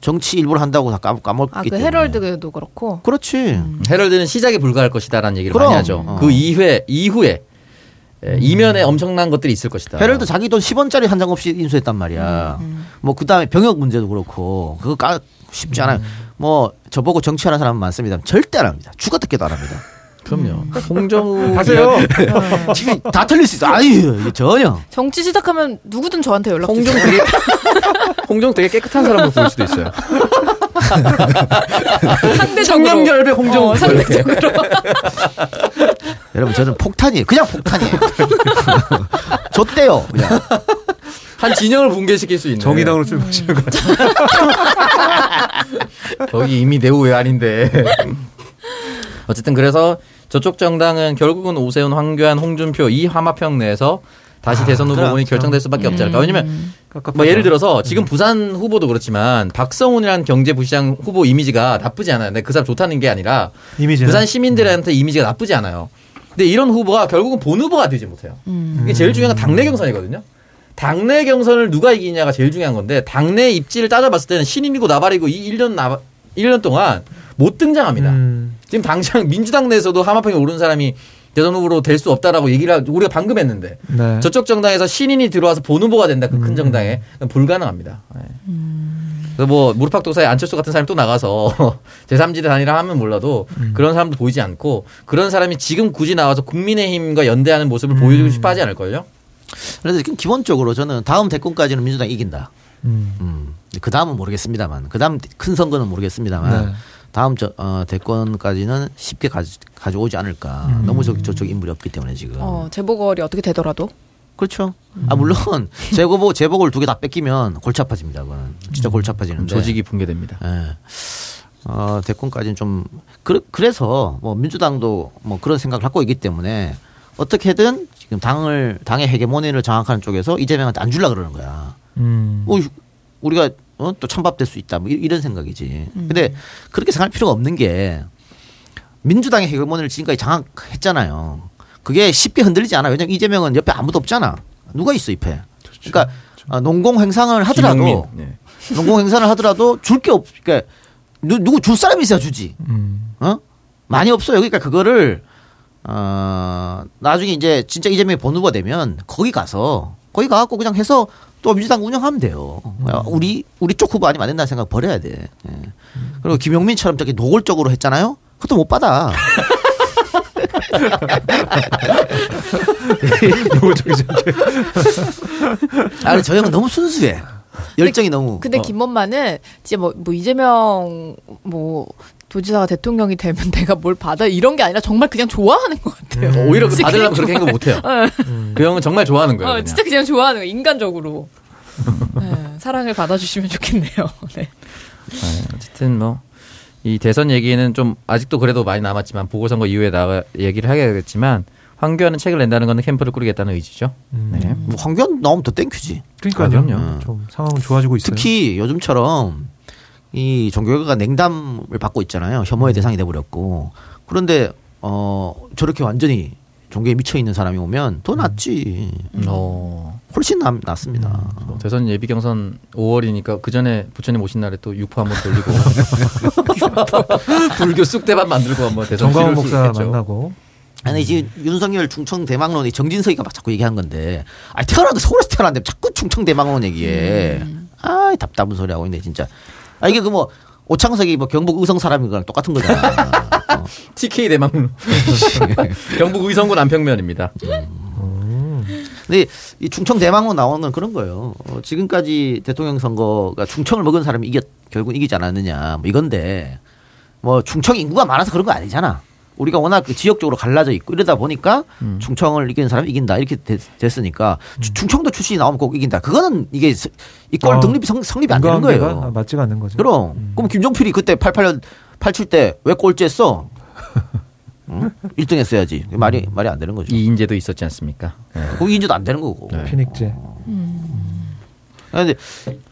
정치 일부를 한다고 다 까, 까먹기 아, 그 때문에. 헤럴드도 그렇고. 그렇지. 음. 헤럴드는 시작에 불과할 것이다라는 얘기를 그럼. 많이 하죠. 어. 그 이후에 이후에 예, 음. 이면에 엄청난 것들이 있을 것이다. 헤럴드 자기 돈 10원짜리 한 장 없이 인수했단 말이야. 음. 음. 뭐 그다음에 병역 문제도 그렇고 그거 까 쉽지 않아요. 음. 뭐 저보고 정치하는 사람 많습니다. 절대 안 합니다. 죽었다 깨도 안 합니다. 그럼요. 음. 홍정우 하세요. 지금 다 틀릴 수 있어. 아유 전혀. 정치 시작하면 누구든 저한테 연락 주세요. 홍정 되게 홍정 되게 깨끗한 사람으로 보일 수도 있어요. 상대적으로 청렴결배 홍정우 어, 상대적으로. 여러분 저는 폭탄이에요. 그냥 폭탄이에요. 줬대요. 그냥. 한 진영을 붕괴시킬 수 있는 정의당으로 출마하시는 거 거기 이미 내후 외환인데 어쨌든 그래서 저쪽 정당은 결국은 오세훈, 황교안, 홍준표 이 화마평 내에서 다시 아, 대선 후보 이 결정될 수밖에 없지 않을까. 왜냐면 음. 뭐 예를 들어서 지금 음. 부산 후보도 그렇지만 박성훈이라는 경제부시장 후보 이미지가 나쁘지 않아요. 근데 그 사람 좋다는 게 아니라 이미지는? 부산 시민들한테 이미지가 나쁘지 않아요. 근데 이런 후보가 결국은 본 후보가 되지 못해요. 음. 이게 제일 중요한 건 당내 경선이거든요. 당내 경선을 누가 이기냐가 제일 중요한 건데 당내 입지를 따져봤을 때는 신임이고 나발이고 이 1년 나 1년 동안 못 등장합니다. 음. 지금 당장 민주당 내에서도 하마평에 오른 사람이 대선 후보로 될 수 없다라고 얘기를 우리가 방금 했는데 네. 저쪽 정당에서 신인이 들어와서 본 후보가 된다 그 큰 정당에 불가능합니다. 네. 음. 그래서 뭐 무릎팍 도사의 안철수 같은 사람이 또 나가서 제3지대 단일화 하면 몰라도 음. 그런 사람도 보이지 않고 그런 사람이 지금 굳이 나와서 국민의힘과 연대하는 모습을 음. 보여주고 싶어 하지 않을걸요? 그래서 기본적으로 저는 다음 대권까지는 민주당이 이긴다. 음. 음. 그 다음은 모르겠습니다만, 그 다음 큰 선거는 모르겠습니다만, 네. 다음 저, 어, 대권까지는 쉽게 가지, 가져오지 않을까. 음. 너무 저, 저쪽 인물이 없기 때문에 지금. 어, 재보궐이 어떻게 되더라도. 그렇죠. 음. 아 물론 재보궐 재보궐 두 개 다 뺏기면 골치 아파집니다. 그거는 진짜 음. 골치 아파지는데. 조직이 붕괴됩니다. 예. 어, 대권까지는 좀 그, 그래서 뭐 민주당도 뭐 그런 생각을 갖고 있기 때문에 어떻게든 지금 당을 당의 헤게모니를 장악하는 쪽에서 이재명한테 안 줄라 그러는 거야. 음. 어, 우리가 어? 또 찬밥 될 수 있다. 뭐 이런 생각이지. 음. 근데 그렇게 생각할 필요가 없는 게 민주당의 헤게모니를 지금까지 장악했잖아요. 그게 쉽게 흔들리지 않아. 왜냐면 이재명은 옆에 아무도 없잖아. 누가 있어 옆에. 그렇죠. 그러니까 그렇죠. 농공 행상을 하더라도 네. 농공 행상을 하더라도 줄 게 없. 그러니까 누, 누구 줄 사람이 있어야 주지. 음. 어? 많이 없어요. 그러니까 그거를 어 나중에 이제 진짜 이재명이 본후보 되면 거기 가서 거기 가갖고 그냥 해서 또 민주당 운영하면 돼요. 음. 우리 우리 쪽 후보 아니면 안 된다는 생각 버려야 돼. 예. 그리고 김용민처럼 저렇게 노골적으로 했잖아요. 그것도 못 받아. 노골적이죠. 아, 저 형은 너무 순수해. 열정이 근데, 너무. 근데 어. 김엄마는 진짜 뭐, 뭐 이재명 뭐 도지사가 대통령이 되면 내가 뭘 받아 이런 게 아니라 정말 그냥 좋아하는 것 같아요. 음. 오히려 그 받으려면 그렇게 생각 못해요. 음. 그 형은 정말 좋아하는 거예요. 어, 진짜 그냥 좋아하는 거예요. 인간적으로. 네, 사랑을 받아주시면 좋겠네요. 네. 네, 어쨌든 뭐. 이 대선 얘기는 좀 아직도 그래도 많이 남았지만 보궐선거 이후에 나가 얘기를 하겠지만 황교안은 책을 낸다는 것은 캠프를 꾸리겠다는 의지죠. 음. 네. 뭐 황교안 나오면 더 땡큐지. 그러니까요. 아, 좀 상황은 좋아지고 있어요. 특히 요즘처럼 이 종교회가 냉담을 받고 있잖아요. 혐오의 대상이 돼버렸고 그런데 어 저렇게 완전히 종교에 미쳐 있는 사람이 오면 더 낫지. 음. 어. 훨씬 낫, 낫습니다. 음. 뭐 대선 예비 경선 5월이니까 그 전에 부처님 오신 날에 또 육포 한번 돌리고 불교 쑥대밭 만들고 한번 대선 정광훈 목사 만나고. 아니 지금 윤석열 충청 대망론이 정진석이가 막 자꾸 얘기한 건데, 아 태어난 거 서울에서 태어났는데 자꾸 충청 대망론 얘기해. 음. 아 답답한 소리 하고 있네 진짜. 아 이게 그 뭐 오창석이 뭐 경북 의성 사람인 거랑 똑같은 거잖아. 어. TK 대망 경북 의성군 남평면입니다. 음. 근데 이 충청 대망로 나오는 그런 거예요. 어, 지금까지 대통령 선거가 충청을 먹은 사람이 이겼 결국 이기지 않았느냐 뭐 이건데 뭐 충청 인구가 많아서 그런 거 아니잖아. 우리가 워낙 그 지역적으로 갈라져 있고 이러다 보니까 음. 충청을 이기는 사람이 이긴다 이렇게 됐, 으니까 음. 충청도 출신이 나오면 꼭 이긴다. 그거는 이게 이꼴 어, 등립이 성, 성립이 안 되는 거예요. 맞지가 않는 거죠. 그럼 음. 그럼 김종필이 그때 88년 87 때 왜 꼴찌했어? 응? 1등 했어야지. 말이 말이 안 되는 거죠. 이인제도 있었지 않습니까? 네. 그 이인제도 안 되는 거고. 네. 피닉제. 음. 근데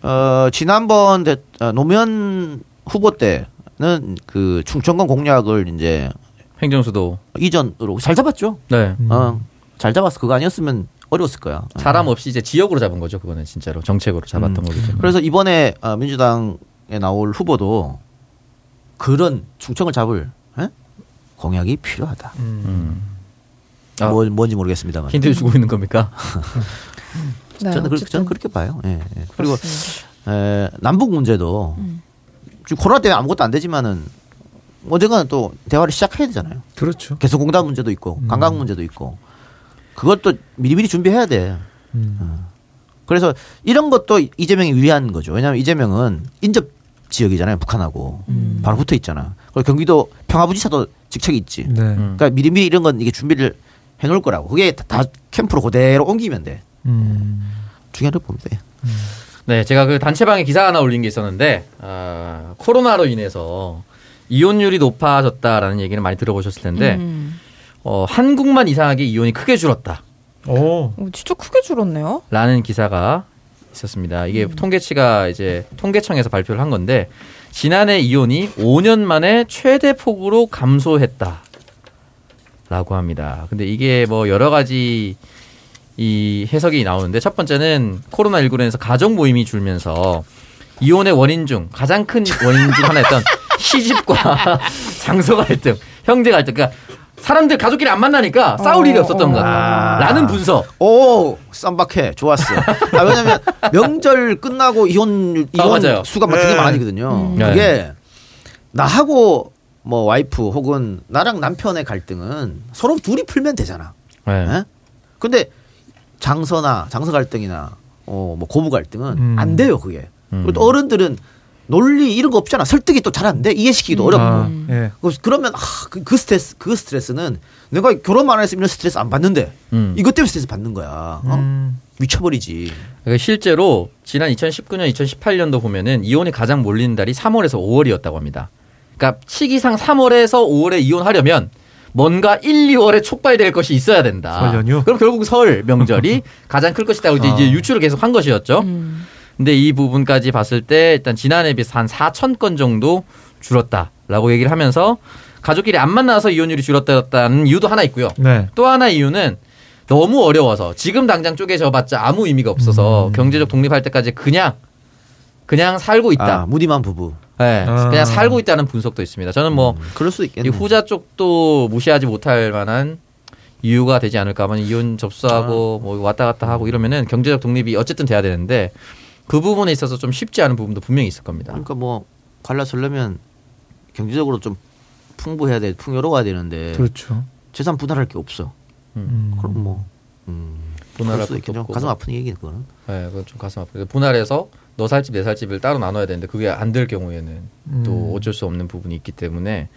어 지난번 대, 어, 노무현 후보 때는 그 충청권 공약을 이제 행정수도 이전으로 잘 잡았죠. 네. 음. 어, 잘 잡았어. 그거 아니었으면 어려웠을 거야. 사람 없이 이제 지역으로 잡은 거죠. 그거는 진짜로 정책으로 잡았던 음. 거죠. 그래서 이번에 어, 민주당에 나올 후보도 그런 충청을 잡을 에? 공약이 필요하다. 음. 음. 아, 뭐, 뭔지 모르겠습니다만. 힌트 주고 있는 겁니까? 네, 저는, 그렇게, 저는 그렇게 봐요. 예, 예. 그리고 에, 남북 문제도 음. 지금 코로나 때문에 아무것도 안 되지만은 언젠가는 또 대화를 시작해야 되잖아요. 그렇죠. 개성공단 문제도 있고 음. 관광 문제도 있고 그것도 미리미리 준비해야 돼. 음. 어. 그래서 이런 것도 이재명이 유리한 거죠. 왜냐하면 이재명은 인접 지역이잖아요. 북한하고 음. 바로 붙어 있잖아. 그리고 경기도 평화부지사도 직책이 있지. 네. 그러니까 미리미리 이런 건 이게 준비를 해놓을 거라고. 그게 다, 다 캠프로 그대로 옮기면 돼. 음. 중요한 걸 보면 돼. 음. 네, 제가 그 단체방에 기사 하나 올린 게 있었는데 아, 코로나로 인해서 이혼율이 높아졌다라는 얘기는 많이 들어보셨을 텐데 음. 어, 한국만 이상하게 이혼이 크게 줄었다. 오. 진짜 크게 줄었네요. 라는 기사가 있었습니다. 이게 음. 통계치가 이제 통계청에서 발표를 한 건데 지난해 이혼이 5년 만에 최대 폭으로 감소했다. 라고 합니다. 근데 이게 뭐 여러 가지 이 해석이 나오는데 첫 번째는 코로나19로 인해서 가족 모임이 줄면서 이혼의 원인 중 가장 큰 원인 중 하나였던 시집과 장소 갈등, 형제 갈등. 그러니까 사람들 가족끼리 안 만나니까 싸울 일이 없었던 것 같다. 아. 라는 분석. 오, 쌈박해. 좋았어. 아, 왜냐면 명절 끝나고 이혼, 이혼 아, 수가 막 되게 네. 많아지거든요. 음. 그게 네. 나하고 뭐 와이프 혹은 나랑 남편의 갈등은 서로 둘이 풀면 되잖아. 네. 네? 근데 장서나 장서 갈등이나 어, 뭐 고부 갈등은 음. 안 돼요, 그게. 음. 그리고 또 어른들은 논리 이런 거 없잖아. 설득이 또 잘 안 돼. 이해시키기도 음. 어렵고. 아, 예. 그러면 아, 그, 그, 스트레스 그 스트레스는 내가 결혼만 해서 이런 스트레스 안 받는데 음. 이것 때문에 스트레스 받는 거야. 어? 음. 미쳐버리지. 그러니까 실제로 지난 2019년, 2018년도 보면은 이혼이 가장 몰리는 달이 3월에서 5월이었다고 합니다. 그러니까 시기상 3월에서 5월에 이혼하려면 뭔가 1, 2월에 촉발될 것이 있어야 된다. 설 연휴? 그럼 결국 설 명절이 가장 클 것이다. 이제, 아. 이제 유추를 계속 한 것이었죠. 음. 근데 이 부분까지 봤을 때 일단 지난해 비해서 한 4천 건 정도 줄었다라고 얘기를 하면서 가족끼리 안 만나서 이혼율이 줄었다는 이유도 하나 있고요. 네. 또 하나 이유는 너무 어려워서 지금 당장 쪼개져봤자 아무 의미가 없어서 음. 경제적 독립할 때까지 그냥 그냥 살고 있다. 아, 무디만 부부. 네, 아. 그냥 살고 있다는 분석도 있습니다. 저는 뭐 음, 그럴 수 있겠네. 이 후자 쪽도 무시하지 못할 만한 이유가 되지 않을까. 만 이혼 접수하고 아. 뭐 왔다 갔다 하고 이러면은 경제적 독립이 어쨌든 돼야 되는데 그 부분에 있어서 좀 쉽지 않은 부분도 분명히 있을 겁니다. 그러니까 뭐 관라설려면 경제적으로 좀 풍부해야 돼, 풍요로워야 되는데 그렇죠. 재산 분할할 게 없어. 음. 그럼 뭐 음. 분할할 수 있겠죠. 가슴 아픈 얘기 그거는. 네, 그건 좀 가슴 아픈. 분할해서 너 살집 내 살집을 따로 나눠야 되는데 그게 안 될 경우에는 음. 또 어쩔 수 없는 부분이 있기 때문에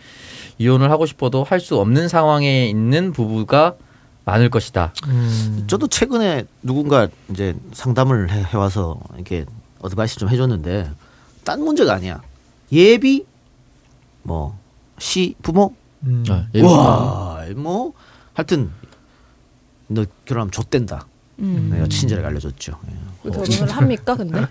이혼을 하고 싶어도 할 수 없는 상황에 있는 부부가 많을 것이다. 음. 저도 최근에 누군가 이제 상담을 해, 와서 이렇게 어드바이스 좀 해줬는데 딴 문제가 아니야. 예비 뭐 시 부모 음. 네, 와뭐 하여튼 너 결혼하면 좆된다. 음. 내가 친절하게 알려줬죠. 예. 결혼을 합니까 근데?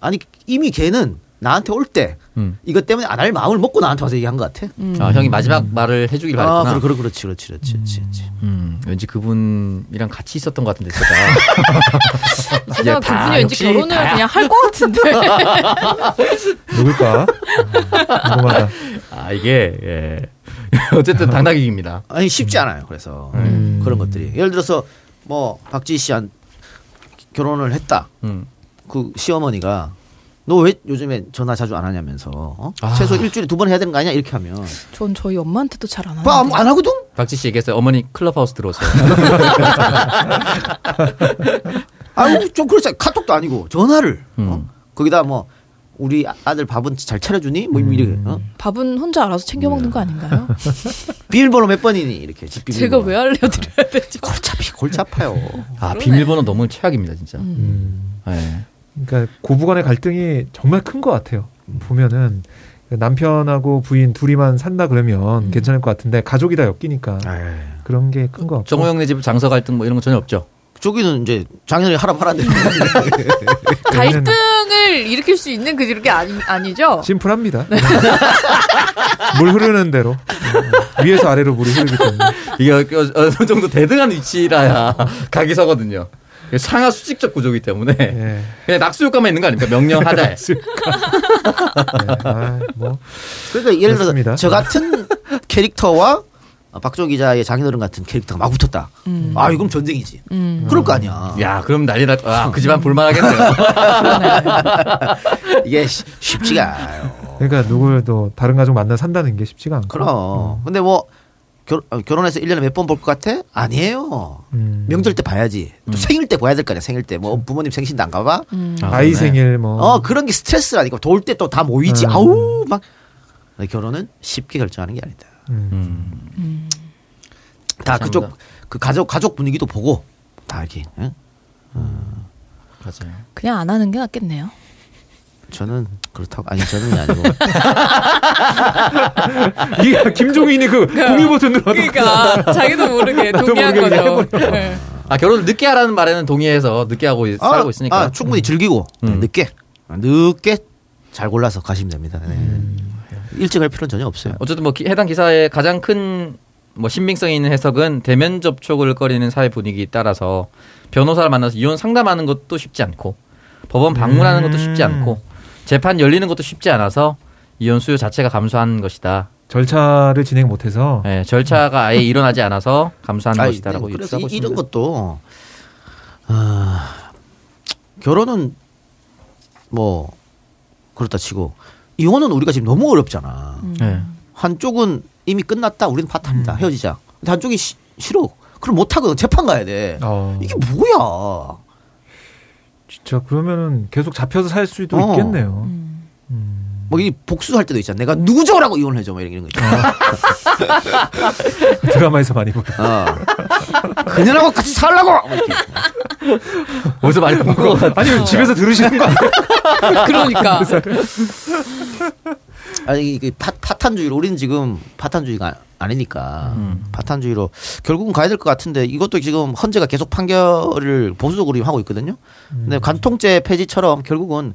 아니 이미 걔는 나한테 올때 음. 이것 때문에 안 할 마음을 먹고 나한테 와서 얘기한 것 같아. 음. 아 형이 마지막 음. 말을 해주길 바랬구나. 아, 그래, 그래, 그렇지, 그렇지, 그렇지, 그렇지. 그렇지. 음. 왠지 그분이랑 같이 있었던 것 같은데 제가. 제가 그분이 왠지 결혼을 다야. 그냥 할 것 같은데. 누굴까? 궁금하다. 아 이게 예. 어쨌든 당나귀입니다. 아니 쉽지 않아요. 그래서 음. 그런 것들이 예를 들어서 뭐 박지희 씨한 결혼을 했다. 음. 그 시어머니가 너 왜 요즘에 전화 자주 안 하냐면서 어? 아. 최소 일주일에 두 번 해야 되는 거 아니야 이렇게 하면 전 저희 엄마한테도 잘 안 하는데 안, 안 하거든 박지 씨 얘기했어요 어머니 클럽하우스 들어오세요 아유 좀 그렇지 카톡도 아니고 전화를 어? 음. 어? 거기다 뭐 우리 아들 밥은 잘 차려주니? 뭐 음. 이렇게 어? 밥은 혼자 알아서 챙겨 먹는 거 아닌가요? 비밀번호 몇 번이니 이렇게 집 비밀번호. 제가 왜 알려드려야 되지? 골치 아파요. 아 비밀번호 너무 최악입니다 진짜. 음. 네. 그러니까 고부간의 갈등이 정말 큰 것 같아요. 보면은 남편하고 부인 둘이만 산다 그러면 음. 괜찮을 것 같은데 가족이 다 엮이니까 에이. 그런 게 큰 것 같고. 정호영 네 집 장서 갈등 뭐 이런 거 전혀 없죠. 저기는 이제 장현이 하라 하라는데 갈등을 일으킬 수 있는 그 그게 아니 아니죠? 심플합니다. 네. 물 흐르는 대로 위에서 아래로 물이 흐르기 때문에 이게 어느 정도 대등한 위치라야 각이 서거든요. 상하 수직적 구조이기 때문에 예. 그냥 낙수효과만 있는 거 아닙니까? 명령 하자. 네. 아, 뭐. 그러니까 예를 들어서 저 같은 캐릭터와 박조 기자의 장인어른 같은 캐릭터가 막 붙었다. 음. 아, 이건 전쟁이지. 음. 그럴 거 아니야. 야, 그럼 난리 났, 아, 그 집안 볼만하겠네요. 이게 쉽지가 않아요. 그러니까 누굴 또 다른 가족 만나 산다는 게 쉽지가 않고. 그럼. 어. 근데 뭐 결, 어, 결혼해서 1년에 몇 번 볼 것 같아? 아니에요. 음. 명절 때 봐야지. 또 음. 생일 때 봐야 될 거 아니야, 생일 때. 뭐 그렇죠. 부모님 생신도 안 가봐? 음. 아, 이 생일 뭐. 어, 그런 게 스트레스라니까. 돌 때 또 다 모이지. 음. 아우, 막. 결혼은 쉽게 결정하는 게 아니다. 음. 음. 다 그쪽, 그 가족, 가족 분위기도 보고, 다 이렇게. 응? 어. 맞아요. 그냥 안 하는 게 낫겠네요. 저는 그렇다고 아니 저는 아니고 이게 김종인이 그 동의 버튼 눌러 그러니까 자기도 모르게 동의한 거죠. 네. 아 결혼을 늦게 하라는 말에는 동의해서 늦게 하고 아, 살고 있으니까 아, 충분히 음. 즐기고 음. 늦게 늦게 잘 골라서 가시면 됩니다. 네. 음. 일찍 할 필요는 전혀 없어요. 어쨌든 뭐 기, 해당 기사의 가장 큰 뭐 신빙성 있는 해석은 대면 접촉을 거리는 사회 분위기 따라서 변호사를 만나서 이혼 상담하는 것도 쉽지 않고 법원 방문하는 것도 쉽지 않고 재판 열리는 것도 쉽지 않아서 이혼 수요 자체가 감소한 것이다. 절차를 진행 못해서 네, 절차가 아예 일어나지 않아서 아니, 것이다라고 그래서 이, 이런 것도 어, 결혼은 뭐 그렇다 치고 이혼은 우리가 지금 너무 어렵잖아. 음. 네. 한쪽은 이미 끝났다. 우리는 파탄이다. 음. 헤어지자. 한쪽이 시, 싫어. 그럼 못 하거든. 재판 가야 돼. 어. 이게 뭐야? 진짜 그러면은 계속 잡혀서 살 수도 어. 있겠네요. 음. 음. 뭐이 복수할 때도 있잖아. 내가 누구죠라고 이혼해줘. 뭐 이런 거 있잖아. 드라마에서 많이 보는. 어. 그녀하고 같이 살라고. 어디서 많이 본거 아니 집에서 들으시는 거 아니에요? 그러니까. 아니 이게 파, 파탄주의로 우리는 지금 파탄주의가 아니니까 음. 파탄주의로 결국은 가야 될 것 같은데 이것도 지금 헌재가 계속 판결을 보수적으로 하고 있거든요. 근데 음. 간통죄 폐지처럼 결국은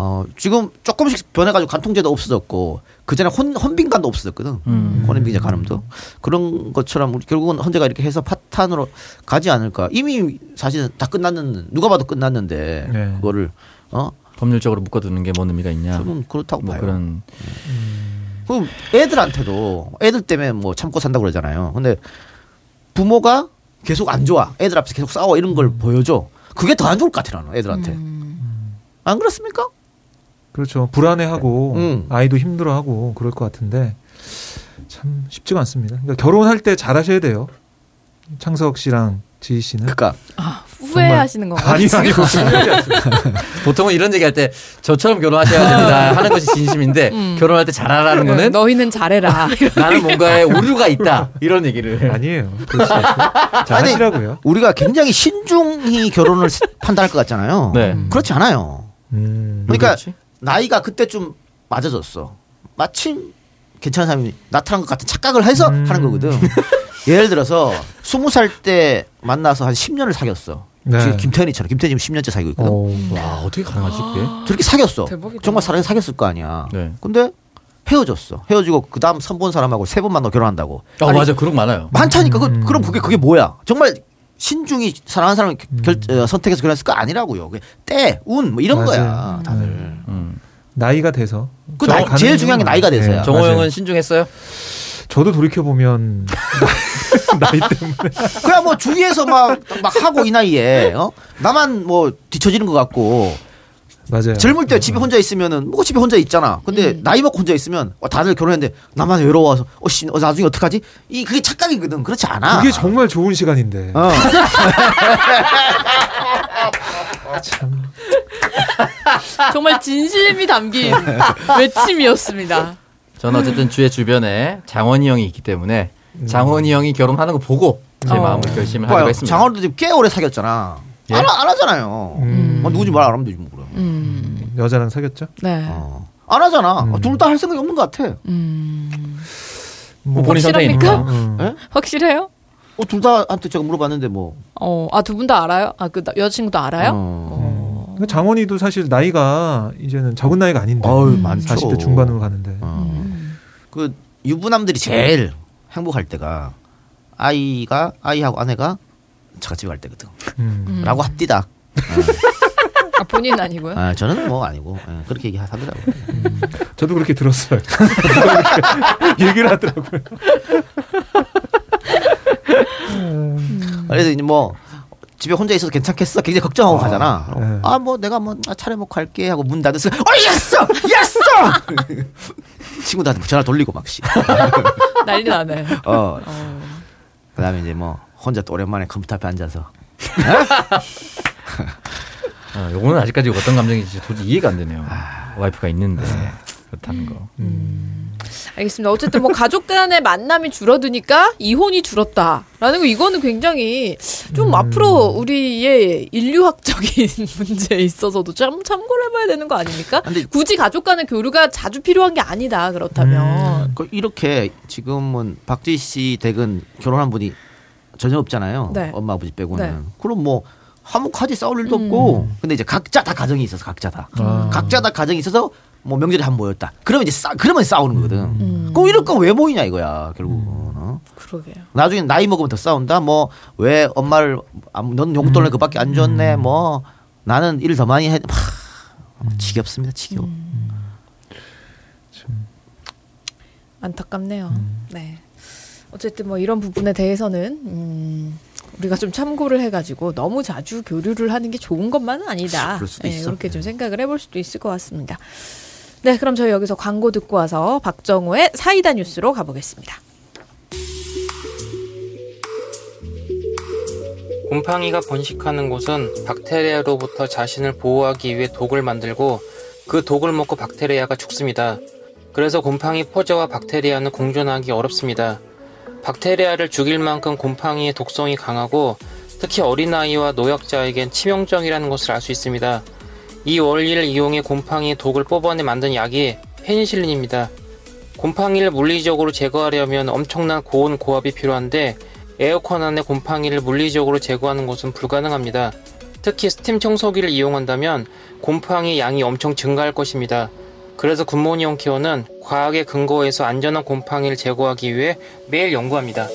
어 지금 조금씩 변해가지고 간통죄도 없어졌고 그 전에 혼 헌빈관도 없어졌거든. 음. 혼인빙자 간음도 그런 것처럼 우리 결국은 헌재가 이렇게 해서 파탄으로 가지 않을까. 이미 사실은 다 끝났는 누가 봐도 끝났는데 네. 그거를 어 법률적으로 묶어두는 게 뭔 의미가 있냐? 저는 그렇다고 뭐 봐요. 그런 음. 그럼 애들한테도 애들 때문에 뭐 참고 산다고 그러잖아요. 근데 부모가 계속 안 좋아. 애들 앞에서 계속 싸워 이런 걸 음. 보여줘. 그게 더 안 좋을 것 같아 나는 애들한테. 음. 안 그렇습니까? 그렇죠. 불안해하고 음. 아이도 힘들어하고 그럴 것 같은데 참 쉽지가 않습니다. 그러니까 결혼할 때 잘하셔야 돼요. 창석 씨랑 지희 씨는. 그러니까 아, 후회하시는 건가요? 아니 아니 보통은 이런 얘기할 때 저처럼 결혼하셔야 됩니다 하는 것이 진심인데 음. 결혼할 때 잘하라는 네, 거는 너희는 잘해라. 나는 뭔가에 오류가 있다 이런 얘기를 아니에요. 그렇지 잘하시라고요. 우리가 굉장히 신중히 결혼을 판단할 것 같잖아요. 네. 그렇지 않아요. 음, 그러니까 그렇지? 나이가 그때좀 맞아졌어. 마침 괜찮은 사람이 나타난 것 같은 착각을 해서 음. 하는 거거든. 예를 들어서 스무 살 때 만나서 한 10년을 사귀었어. 네. 지금 김태현이처럼 김태현이 지금 10년째 사귀고 있거든. 오. 와 어떻게 가능하지 그게? 저렇게 사귀었어. 대박이다. 정말 사랑해 사귀었을 거 아니야. 네. 근데 헤어졌어. 헤어지고 그 다음 선본 사람하고 세 번 만나 결혼한다고. 아 아니, 맞아 그런 많아요. 많다니까. 음. 그, 그럼 그게 그게 뭐야? 정말 신중히 사랑하는 사람을 결, 음. 어, 선택해서 결혼했을 거 아니라고요. 때, 운, 뭐 이런 맞아요. 거야. 다들. 음. 나이가 돼서. 그 나이, 제일 중요한 게 나이가 돼서야. 네. 정호 형은 신중했어요? 저도 돌이켜 보면 나이 때문에 그냥 뭐 주위에서 막 막 하고 이 나이에 어 나만 뭐 뒤처지는 것 같고 맞아요. 젊을 때 집에 혼자 있으면은 뭐 집에 혼자 있잖아. 근데 음. 나이 먹고 혼자 있으면 어, 다들 결혼했는데 나만 외로워서 어씨 어, 나중에 어떡하지? 이 그게 착각이거든. 그렇지 않아. 그게 정말 좋은 시간인데. 어. 참. 정말 진심이 담긴 외침이었습니다. 저는 어쨌든 주의 주변에 장원이 형이 있기 때문에 장원이 형이 결혼하는 거 보고 제 어. 마음을 결심을 하기로 했습니다. 장원도 지금 꽤 오래 사귀었잖아. 예? 안, 안 하잖아요. 음. 뭐 누구지 말 안 하면 되지 뭐 그래. 음. 여자랑 사귀었죠? 네. 어. 안 하잖아. 음. 둘다 할 생각이 없는 것 같아. 음. 뭐 본인. 음. 네? 확실해요? 어, 둘 다한테 제가 물어봤는데 뭐. 어, 아, 두 분 다 알아요? 아, 그 여자친구도 알아요? 어. 어. 장원이도 사실 나이가 이제는 적은 나이가 아닌데. 어휴, 많죠. 40대 중반으로 가는데. 어. 그 유부남들이 제일 행복할 때가 아이가 아이하고 아내가 처갓집 갈 때거든. 음. 라고 합디다. 아, 본인 아니고요? 아, 저는 뭐 아니고 네, 그렇게 얘기하더라고요. 음. 저도 그렇게 들었어요. 얘기를 하더라고요. 음. 그래서 이제 뭐 집에 혼자 있어도 괜찮겠어? 굉장히 걱정하고 아, 가잖아. 네. 아, 뭐 내가 뭐 아, 차려 먹고 갈게 하고 문 닫았어. 어, Yes! Yes! 친구들한테 전화 돌리고 막 씨. 난리 나네. 어. 어. 그다음에 이제 뭐 혼자 또 오랜만에 컴퓨터 앞에 앉아서. 어, 요거는 아직까지 어떤 감정인지 도저히 이해가 안 되네요. 아. 와이프가 있는데 그렇다는 거. 음. 알겠습니다. 어쨌든 뭐 가족 간의 만남이 줄어드니까 이혼이 줄었다라는 거 이거는 굉장히 좀 음. 앞으로 우리의 인류학적인 문제에 있어서도 참 참고를 해봐야 되는 거 아닙니까? 굳이 가족 간의 교류가 자주 필요한 게 아니다 그렇다면 음. 그 이렇게 지금은 박지 씨 댁은 결혼한 분이 전혀 없잖아요. 네. 엄마 아버지 빼고는. 네. 그럼 뭐 화목하지 싸울 일도 음. 없고 근데 이제 각자 다 가정이 있어서 각자 다 아. 각자 다 가정이 있어서 뭐 명절에 한번 모였다. 그러면 이제 싸 그러면 싸우는 거거든. 음. 그럼 이럴 거왜 모이냐 이거야 결국은. 음. 어? 그러게요. 나중에 나이 먹으면 더 싸운다. 뭐 왜 엄마를 넌 용돈을 음. 그밖에 안 줬네. 음. 뭐 나는 일 더 많이 해. 하, 지겹습니다. 지겨워. 음. 안타깝네요. 음. 네. 어쨌든 뭐 이런 부분에 대해서는 음, 우리가 좀 참고를 해가지고 너무 자주 교류를 하는 게 좋은 것만은 아니다. 네, 이렇게 좀 생각을 해볼 수도 있을 것 같습니다. 네, 그럼 저희 여기서 광고 듣고 와서 박정호의 사이다 뉴스로 가보겠습니다. 곰팡이가 번식하는 곳은 박테리아로부터 자신을 보호하기 위해 독을 만들고 그 독을 먹고 박테리아가 죽습니다. 그래서 곰팡이 포자와 박테리아는 공존하기 어렵습니다. 박테리아를 죽일 만큼 곰팡이의 독성이 강하고 특히 어린아이와 노약자에겐 치명적이라는 것을 알 수 있습니다. 이 원리를 이용해 곰팡이의 독을 뽑아내 만든 약이 페니실린입니다. 곰팡이를 물리적으로 제거하려면 엄청난 고온 고압이 필요한데 에어컨 안에 곰팡이를 물리적으로 제거하는 것은 불가능합니다. 특히 스팀 청소기를 이용한다면 곰팡이 양이 엄청 증가할 것입니다. 그래서 굿모닝 케어는 과학의 근거에서 안전한 곰팡이를 제거하기 위해 매일 연구합니다.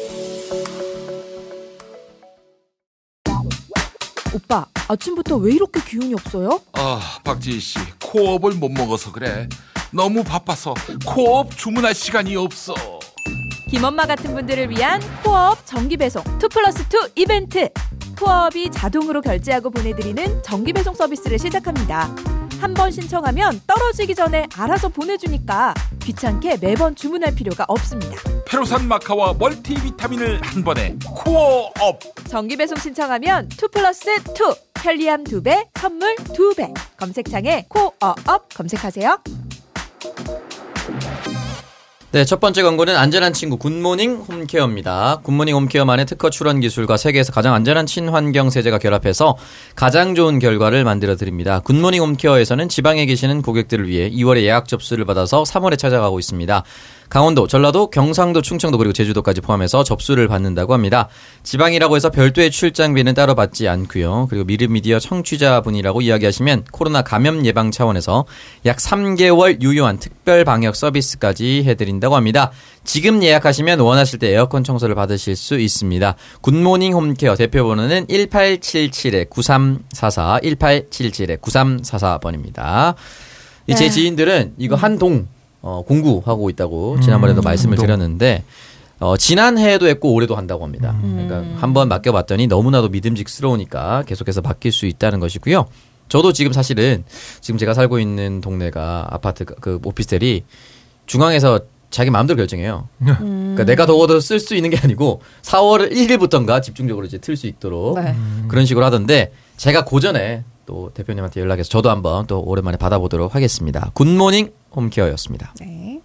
오빠, 아침부터 왜 이렇게 기운이 없어요? 아, 박지희 씨, 코업을 못 먹어서 그래. 너무 바빠서 코업 주문할 시간이 없어. 김엄마 같은 분들을 위한 코업 정기 배송 2 플러스 2 이벤트. 코업이 자동으로 결제하고 보내드리는 정기 배송 서비스를 시작합니다. 한 번 신청하면 떨어지기 전에 알아서 보내주니까 귀찮게 매번 주문할 필요가 없습니다. 페루산 마카와 멀티비타민을 한 번에 코어업 정기 배송 신청하면 2 플러스 2 편리함 2배 선물 2배 검색창에 코어업 검색하세요. 네, 첫 번째 광고는 안전한 친구 굿모닝 홈케어입니다. 굿모닝 홈케어만의 특허 출원 기술과 세계에서 가장 안전한 친환경 세제가 결합해서 가장 좋은 결과를 만들어 드립니다. 굿모닝 홈케어에서는 지방에 계시는 고객들을 위해 2월에 예약 접수를 받아서 3월에 찾아가고 있습니다. 강원도, 전라도, 경상도, 충청도 그리고 제주도까지 포함해서 접수를 받는다고 합니다. 지방이라고 해서 별도의 출장비는 따로 받지 않고요. 그리고 미르미디어 청취자분이라고 이야기하시면 코로나 감염 예방 차원에서 약 3개월 유효한 특별 방역 서비스까지 해드린다고 합니다. 지금 예약하시면 원하실 때 에어컨 청소를 받으실 수 있습니다. 굿모닝 홈케어 대표 번호는 1877-9344, 1877-9344번입니다. 네. 제 지인들은 이거 한 동 어, 공구하고 있다고 지난번에도 음, 말씀을 운동. 드렸는데 어, 지난해에도 했고 올해도 한다고 합니다. 음. 그러니까 한 번 맡겨봤더니 너무나도 믿음직스러우니까 계속해서 바뀔 수 있다는 것이고요. 저도 지금 사실은 지금 제가 살고 있는 동네가 아파트 그 오피스텔이 중앙에서 자기 마음대로 결정해요. 음. 그러니까 내가 더워도 쓸 수 있는 게 아니고 4월 1일부터인가 집중적으로 이제 틀 수 있도록 네. 그런 식으로 하던데 제가 그 전에 또 대표님한테 연락해서 저도 한번 또 오랜만에 받아보도록 하겠습니다. 굿모닝 홈케어였습니다. 네.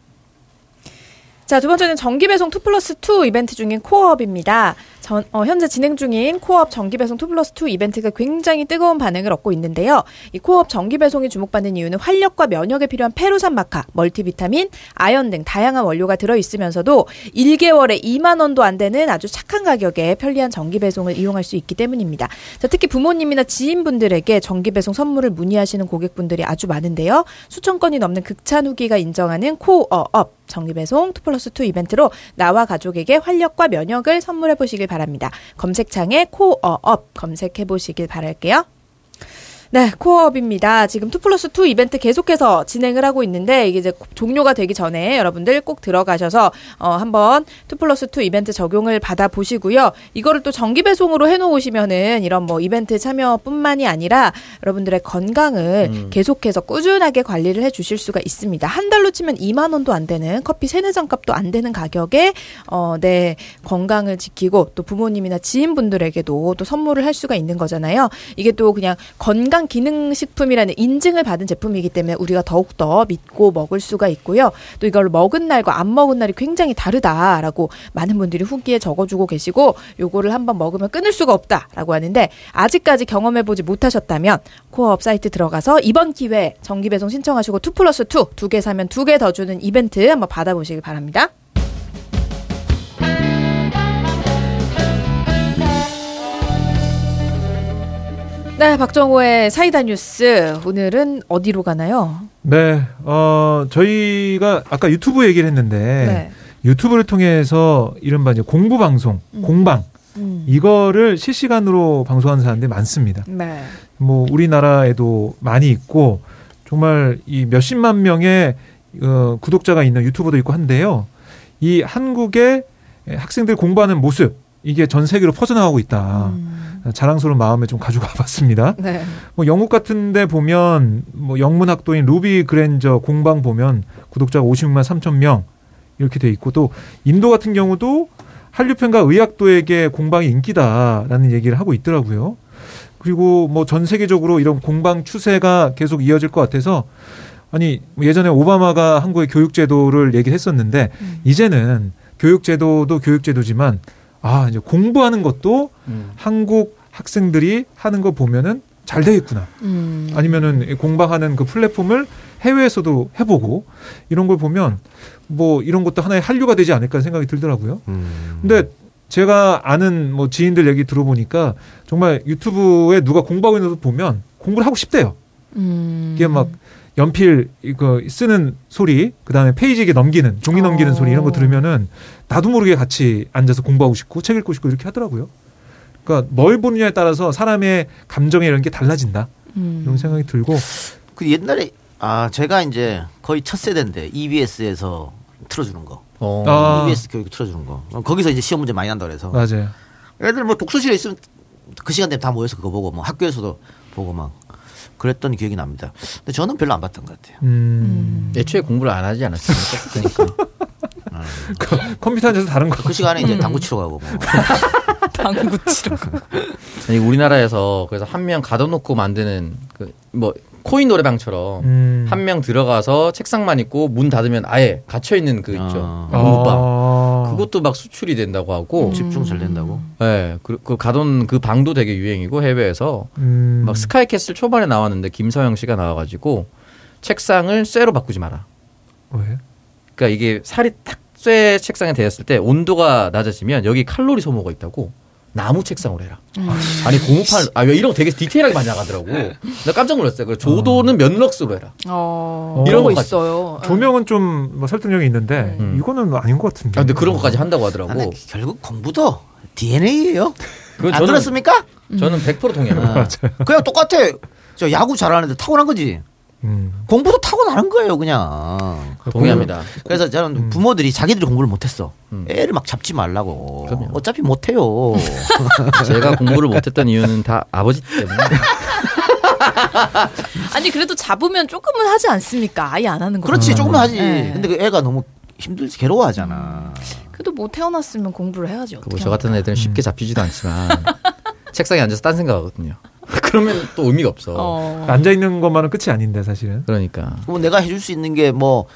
자, 두 번째는 정기 배송 2 플러스 2 이벤트 중인 코어업입니다. 전, 어, 현재 진행 중인 코어업 정기 배송 2 플러스 2 이벤트가 굉장히 뜨거운 반응을 얻고 있는데요. 이 코어업 정기 배송이 주목받는 이유는 활력과 면역에 필요한 페루산 마카, 멀티비타민, 아연 등 다양한 원료가 들어 있으면서도 1개월에 2만 원도 안 되는 아주 착한 가격에 편리한 정기 배송을 이용할 수 있기 때문입니다. 자, 특히 부모님이나 지인분들에게 정기 배송 선물을 문의하시는 고객분들이 아주 많은데요. 수천 건이 넘는 극찬 후기가 인정하는 코어업 정기 배송 2 플러스 2 이벤트로 나와 가족에게 활력과 면역을 선물해 보시길 바랍니다. 검색창에 코어업 검색해 보시길 바랄게요. 네, 코어업입니다. 지금 2 플러스 2 이벤트 계속해서 진행을 하고 있는데 이게 이제 종료가 되기 전에 여러분들 꼭 들어가셔서 어 한번 2 플러스 2 이벤트 적용을 받아 보시고요. 이거를 또 정기 배송으로 해 놓으시면은 이런 뭐 이벤트 참여뿐만이 아니라 여러분들의 건강을 음. 계속해서 꾸준하게 관리를 해 주실 수가 있습니다. 한 달로 치면 2만 원도 안 되는 커피 세네 잔 값도 안 되는 가격에 어 내 건강을 지키고 또 부모님이나 지인분들에게도 또 선물을 할 수가 있는 거잖아요. 이게 또 그냥 건강 건강 기능 식품이라는 인증을 받은 제품이기 때문에 우리가 더욱 더 믿고 먹을 수가 있고요. 또 이걸 먹은 날과 안 먹은 날이 굉장히 다르다라고 많은 분들이 후기에 적어주고 계시고 요거를 한번 먹으면 끊을 수가 없다라고 하는데 아직까지 경험해보지 못하셨다면 코어업 사이트 들어가서 이번 기회 에 정기 배송 신청하시고 2 플러스 2두개 사면 두 개 더 주는 이벤트 한번 받아보시길 바랍니다. 네, 박정호의 사이다 뉴스. 오늘은 어디로 가나요? 네, 어, 저희가 아까 유튜브 얘기를 했는데, 네. 유튜브를 통해서 이른바 이제 공부 방송, 음. 공방, 음. 이거를 실시간으로 방송하는 사람들이 많습니다. 네. 뭐, 우리나라에도 많이 있고, 정말 이 몇십만 명의 어, 구독자가 있는 유튜버도 있고 한데요. 이 한국의 학생들 공부하는 모습 이게 전 세계로 퍼져나가고 있다. 음. 자랑스러운 마음에 좀 가지고 와봤습니다. 네. 뭐 영국 같은데 보면 뭐 영문 학도인 루비 그랜저 공방 보면 구독자가 56만 3천 명 이렇게 돼 있고 또 인도 같은 경우도 한류평가 의학도에게 공방이 인기다라는 얘기를 하고 있더라고요. 그리고 뭐 전 세계적으로 이런 공방 추세가 계속 이어질 것 같아서 아니 뭐 예전에 오바마가 한국의 교육제도를 얘기했었는데 음. 이제는 교육제도도 교육제도지만 아 이제 공부하는 것도 음. 한국 학생들이 하는 거 보면은 잘 되겠구나. 음. 아니면은 공방하는 그 플랫폼을 해외에서도 해보고 이런 걸 보면 뭐 이런 것도 하나의 한류가 되지 않을까 생각이 들더라고요. 음. 근데 제가 아는 뭐 지인들 얘기 들어보니까 정말 유튜브에 누가 공부하고 있는 거 보면 공부를 하고 싶대요. 음. 이게 막 연필 이거 쓰는 소리, 그 다음에 페이지 에 넘기는 종이 넘기는 어. 소리 이런 거 들으면은 나도 모르게 같이 앉아서 공부하고 싶고 책 읽고 싶고 이렇게 하더라고요. 그러니까 뭘 보느냐에 따라서 사람의 감정이 이런 게 달라진다. 음. 이런 생각이 들고. 그 옛날에 아 제가 이제 거의 첫 세대인데 EBS에서 틀어주는 거. 어. 아. EBS 교육 틀어주는 거. 거기서 이제 시험 문제 많이 난다 그래서. 맞아요. 애들 뭐 독서실에 있으면 그 시간 되면 다 모여서 그거 보고 뭐 학교에서도 보고 막 그랬던 기억이 납니다. 근데 저는 별로 안 봤던 것 같아요. 음. 애초에 공부를 안 하지 않았습니까? 그러니까. 아, 그, 컴퓨터 앉아서 다른 거. 그 시간에 이제 당구 치러 가고 뭐. 당구 치러 가고. 아니 우리나라에서 그래서 한 명 가둬놓고 만드는 그 뭐 코인 노래방처럼 음. 한명 들어가서 책상만 있고 문 닫으면 아예 갇혀 있는 그 있죠 아. 공부방 아. 그것도 막 수출이 된다고 하고 음. 집중 잘 된다고. 네, 그, 그 가던 그 방도 되게 유행이고 해외에서 음. 막 스카이캐슬 초반에 나왔는데 김서영 씨가 나와 가지고 책상을 쇠로 바꾸지 마라. 왜? 그러니까 이게 살이 탁 쇠 책상에 대었을 때 온도가 낮아지면 여기 칼로리 소모가 있다고. 나무 책상으로 해라. 음. 아니 고무판 아왜 이런 거 되게 디테일하게 많이 나가더라고. 나 깜짝 놀랐어요. 그 조도는 어. 면럭스로 해라. 어. 이런 거 있어요. 조명은 좀 뭐 설득력이 있는데 음. 이거는 아닌 것 같은데. 아, 근데 그런 것까지 한다고 하더라고. 아, 결국 공부도 DNA예요. 안 저는, 들었습니까? 저는 100% 동의합니다. 아, 그냥 똑같아. 저 야구 잘하는데 타고난 거지. 음. 공부도 타고나는 거예요, 그냥. 동의합니다. 그래서 저는 음. 부모들이 자기들이 공부를 못했어. 음. 애를 막 잡지 말라고. 그럼요. 어차피 못해요. 제가 공부를 못했던 이유는 다 아버지 때문에. 아니 그래도 잡으면 조금은 하지 않습니까? 아예 안 하는 거. 그렇지, 조금은 하지. 네. 근데 그 애가 너무 힘들지 괴로워하잖아. 그래도 못 태어났으면 공부를 해야죠. 저 같은 애들은 쉽게 잡히지도 않지만 책상에 앉아서 딴 생각하거든요. 그러면 또 의미가 없어. 어. 앉아 있는 것만은 끝이 아닌데 사실은. 그러니까. 뭐 내가 해줄 수 있는 게뭐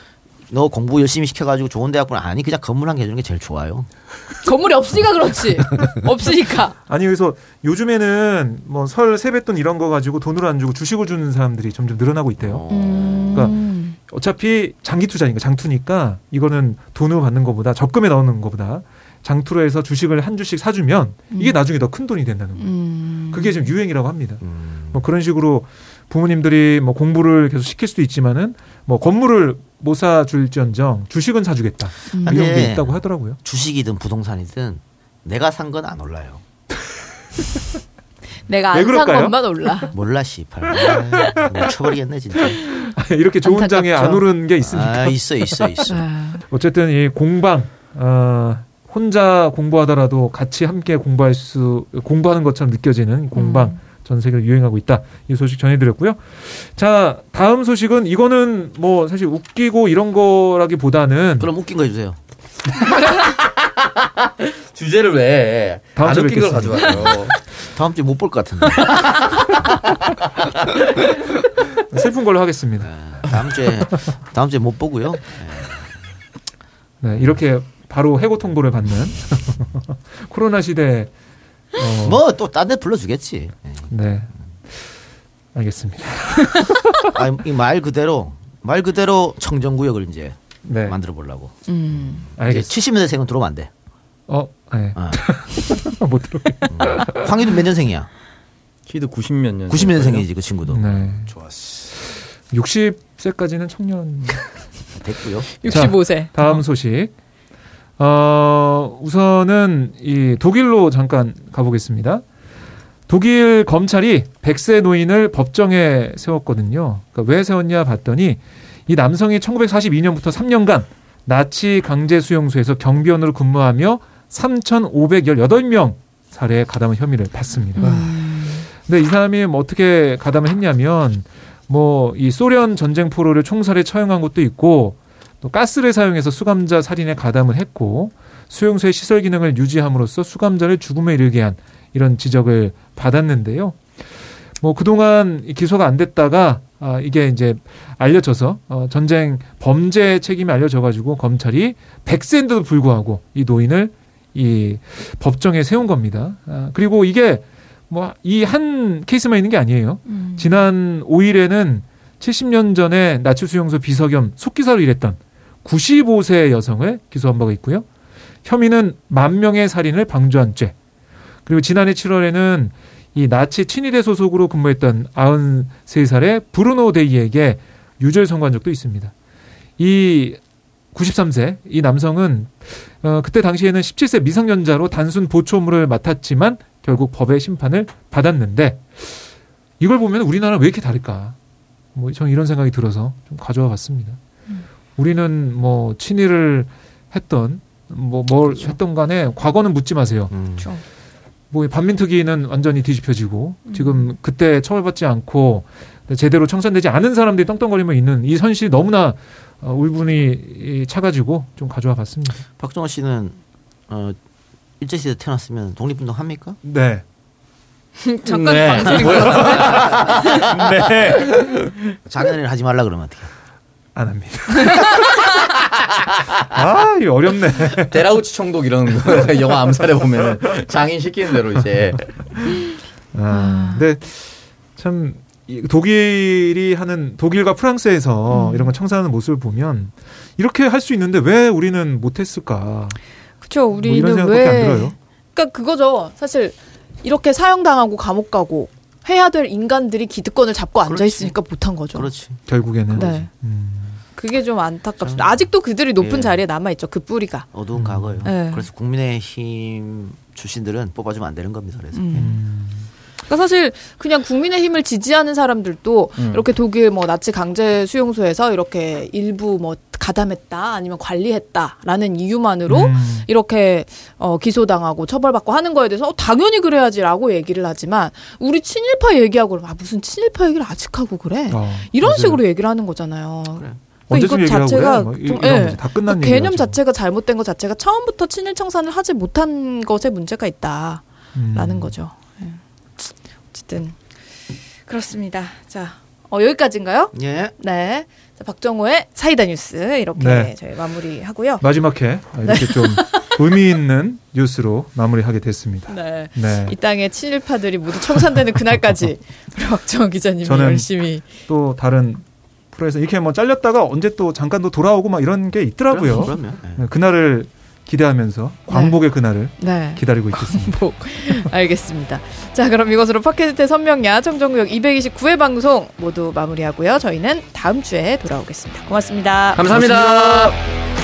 너 공부 열심히 시켜가지고 좋은 대학 보내 아니 그냥 건물 한 개 해주는 게 제일 좋아요. 건물이 없으니까 그렇지. 없으니까. 아니 그래서 요즘에는 뭐 설 세뱃돈 이런 거 가지고 돈을 안 주고 주식을 주는 사람들이 점점 늘어나고 있대요. 음. 그러니까 어차피 장기 투자니까 장투니까 이거는 돈으로 받는 것보다 적금에 넣는 것보다 장투로 해서 주식을 한 주씩 사주면 이게 음. 나중에 더 큰 돈이 된다는 거예요. 음. 그게 지금 유행이라고 합니다. 음. 뭐 그런 식으로 부모님들이 뭐 공부를 계속 시킬 수도 있지만은 뭐 건물을 못 사줄지언정 주식은 사주겠다 음. 이런 게 있다고 하더라고요. 주식이든 부동산이든 내가 산 건 안 올라요. 내가 안 산 것만 올라. 몰라 씨발. 미쳐버리겠네 진짜. 이렇게 좋은 장에 안 오른 게 있습니까? 아, 있어 있어 있어. 아. 어쨌든 이 공방 어, 혼자 공부하더라도 같이 함께 공부할 수 공부하는 것처럼 느껴지는 공방 음. 전 세계로 유행하고 있다. 이 소식 전해드렸고요. 자 다음 소식은 이거는 뭐 사실 웃기고 이런 거라기보다는 그럼 웃긴 거 해주세요. 주제를 왜? 다음 안 웃긴 걸 가져와요. 다음 주에 못 볼 것 같은데. 슬픈 걸로 하겠습니다. 네, 다음 주에 다음 주에 못 보고요. 네. 네, 이렇게 바로 해고 통보를 받는 코로나 시대. 어. 뭐또 딴 데 불러주겠지. 네. 알겠습니다. 아, 말 그대로 말 그대로 청정구역을 이제 네. 만들어 보려고. 음. 알겠습니다. 70년대생은 들어오면 안 돼. 어, 네. 어. 못 들어. 음. 황희도 몇 년생이야? 키도 90몇 년. 90 년생이지 그 친구도. 네. 좋았어. 60세까지는 청년. 됐고요. 65세. 자, 다음 소식. 어, 우선은 이 독일로 잠깐 가보겠습니다. 독일 검찰이 100세 노인을 법정에 세웠거든요. 그러니까 왜 세웠냐 봤더니 이 남성이 1942년부터 3년간 나치 강제 수용소에서 경비원으로 근무하며 3,518명 살해에 가담한 혐의를 받습니다. 음. 근데 이 사람이 뭐 어떻게 가담을 했냐면 뭐 이 소련 전쟁 포로를 총살에 처형한 것도 있고 또 가스를 사용해서 수감자 살인에 가담을 했고 수용소의 시설 기능을 유지함으로써 수감자를 죽음에 이르게 한 이런 지적을 받았는데요. 뭐 그동안 기소가 안 됐다가 아, 이게 이제 알려져서 어, 전쟁 범죄 책임이 알려져가지고 검찰이 백세인데도 불구하고 이 노인을 이 법정에 세운 겁니다. 아, 그리고 이게 뭐 이 한 케이스만 있는 게 아니에요. 음. 지난 5일에는 70년 전에 나치 수용소 비서 겸 속기사로 일했던 95세 여성을 기소한 바가 있고요. 혐의는 만 명의 살인을 방조한 죄. 그리고 지난해 7월에는 이 나치 친위대 소속으로 근무했던 93살의 브루노 데이에게 유죄를 선고한 적도 있습니다. 이 93세 이 남성은 어, 그때 당시에는 17세 미성년자로 단순 보초물을 맡았지만 결국 법의 심판을 받았는데 이걸 보면 우리나라 왜 이렇게 다를까? 뭐 저는 이런 생각이 들어서 좀 가져와 봤습니다. 음. 우리는 뭐 친일을 했던 뭐뭘 그렇죠. 했던 간에 과거는 묻지 마세요. 음. 그렇죠. 뭐 반민특위는 완전히 뒤집혀지고 음. 지금 그때 처벌받지 않고 제대로 청산되지 않은 사람들이 떵떵거리며 있는 이 현실이 너무나 어, 울분이 차가지고 좀 가져와 봤습니다. 박정호 씨는 어, 일제 시대 태어났으면 독립운동 합니까? 네. 잠깐 네. 방송인 네. 장난을 하지 말라 그러면 어떻게? 안 합니다. 아, 이 어렵네. 데라우치 총독 이런 거 영화 암살에 보면 장인 시키는 대로 이제. 아, 근데 참 독일이 하는 독일과 프랑스에서 음. 이런 거 청산하는 모습을 보면 이렇게 할 수 있는데 왜 우리는 못했을까? 그렇죠. 우리는 뭐 왜? 그러니까 그거죠. 사실 이렇게 사형당하고 감옥 가고 해야 될 인간들이 기득권을 잡고 앉아 있으니까 못한 거죠. 그렇지. 결국에는. 네. 음. 그게 좀 안타깝습니다. 아직도 그들이 높은 예. 자리에 남아 있죠. 그 뿌리가. 어두운 음. 과거요. 예. 그래서 국민의힘 출신들은 뽑아주면 안 되는 겁니다. 그래서. 음. 그러니까 사실 그냥 국민의힘을 지지하는 사람들도 음. 이렇게 독일 뭐 나치 강제 수용소에서 이렇게 일부 뭐 가담했다 아니면 관리했다라는 이유만으로 음. 이렇게 어, 기소당하고 처벌받고 하는 거에 대해서 어, 당연히 그래야지라고 얘기를 하지만 우리 친일파 얘기하고 아 무슨 친일파 얘기를 아직 하고 그래 어, 이런 맞아요. 식으로 얘기를 하는 거잖아요. 그래. 그러니까 이것 자체가 그래? 뭐, 예. 다 끝난 그 개념 자체가 잘못된 것 자체가 처음부터 친일 청산을 하지 못한 것에 문제가 있다라는 음. 거죠. 예. 어쨌든 그렇습니다. 자 어, 여기까지인가요? 예. 네. 자, 박정호의 사이다 뉴스 이렇게 네. 저희 마무리하고요. 마지막에 이렇게 좀 의미 있는 뉴스로 마무리하게 됐습니다. 네. 네. 이 땅의 친일파들이 모두 청산되는 그날까지 우리 박정호 기자님이 열심히 또 다른 프로에서 이렇게 뭐 잘렸다가 언제 또 잠깐 또 돌아오고 막 이런 게 있더라고요. 그럼요. 네. 네. 그날을 기대하면서 광복의 네. 그날을 네. 기다리고 있겠습니다. 광복. 알겠습니다. 자, 그럼 이것으로 팟캐스트 선명야 청정구역 229회 방송 모두 마무리하고요. 저희는 다음 주에 돌아오겠습니다. 고맙습니다 감사합니다. 고맙습니다.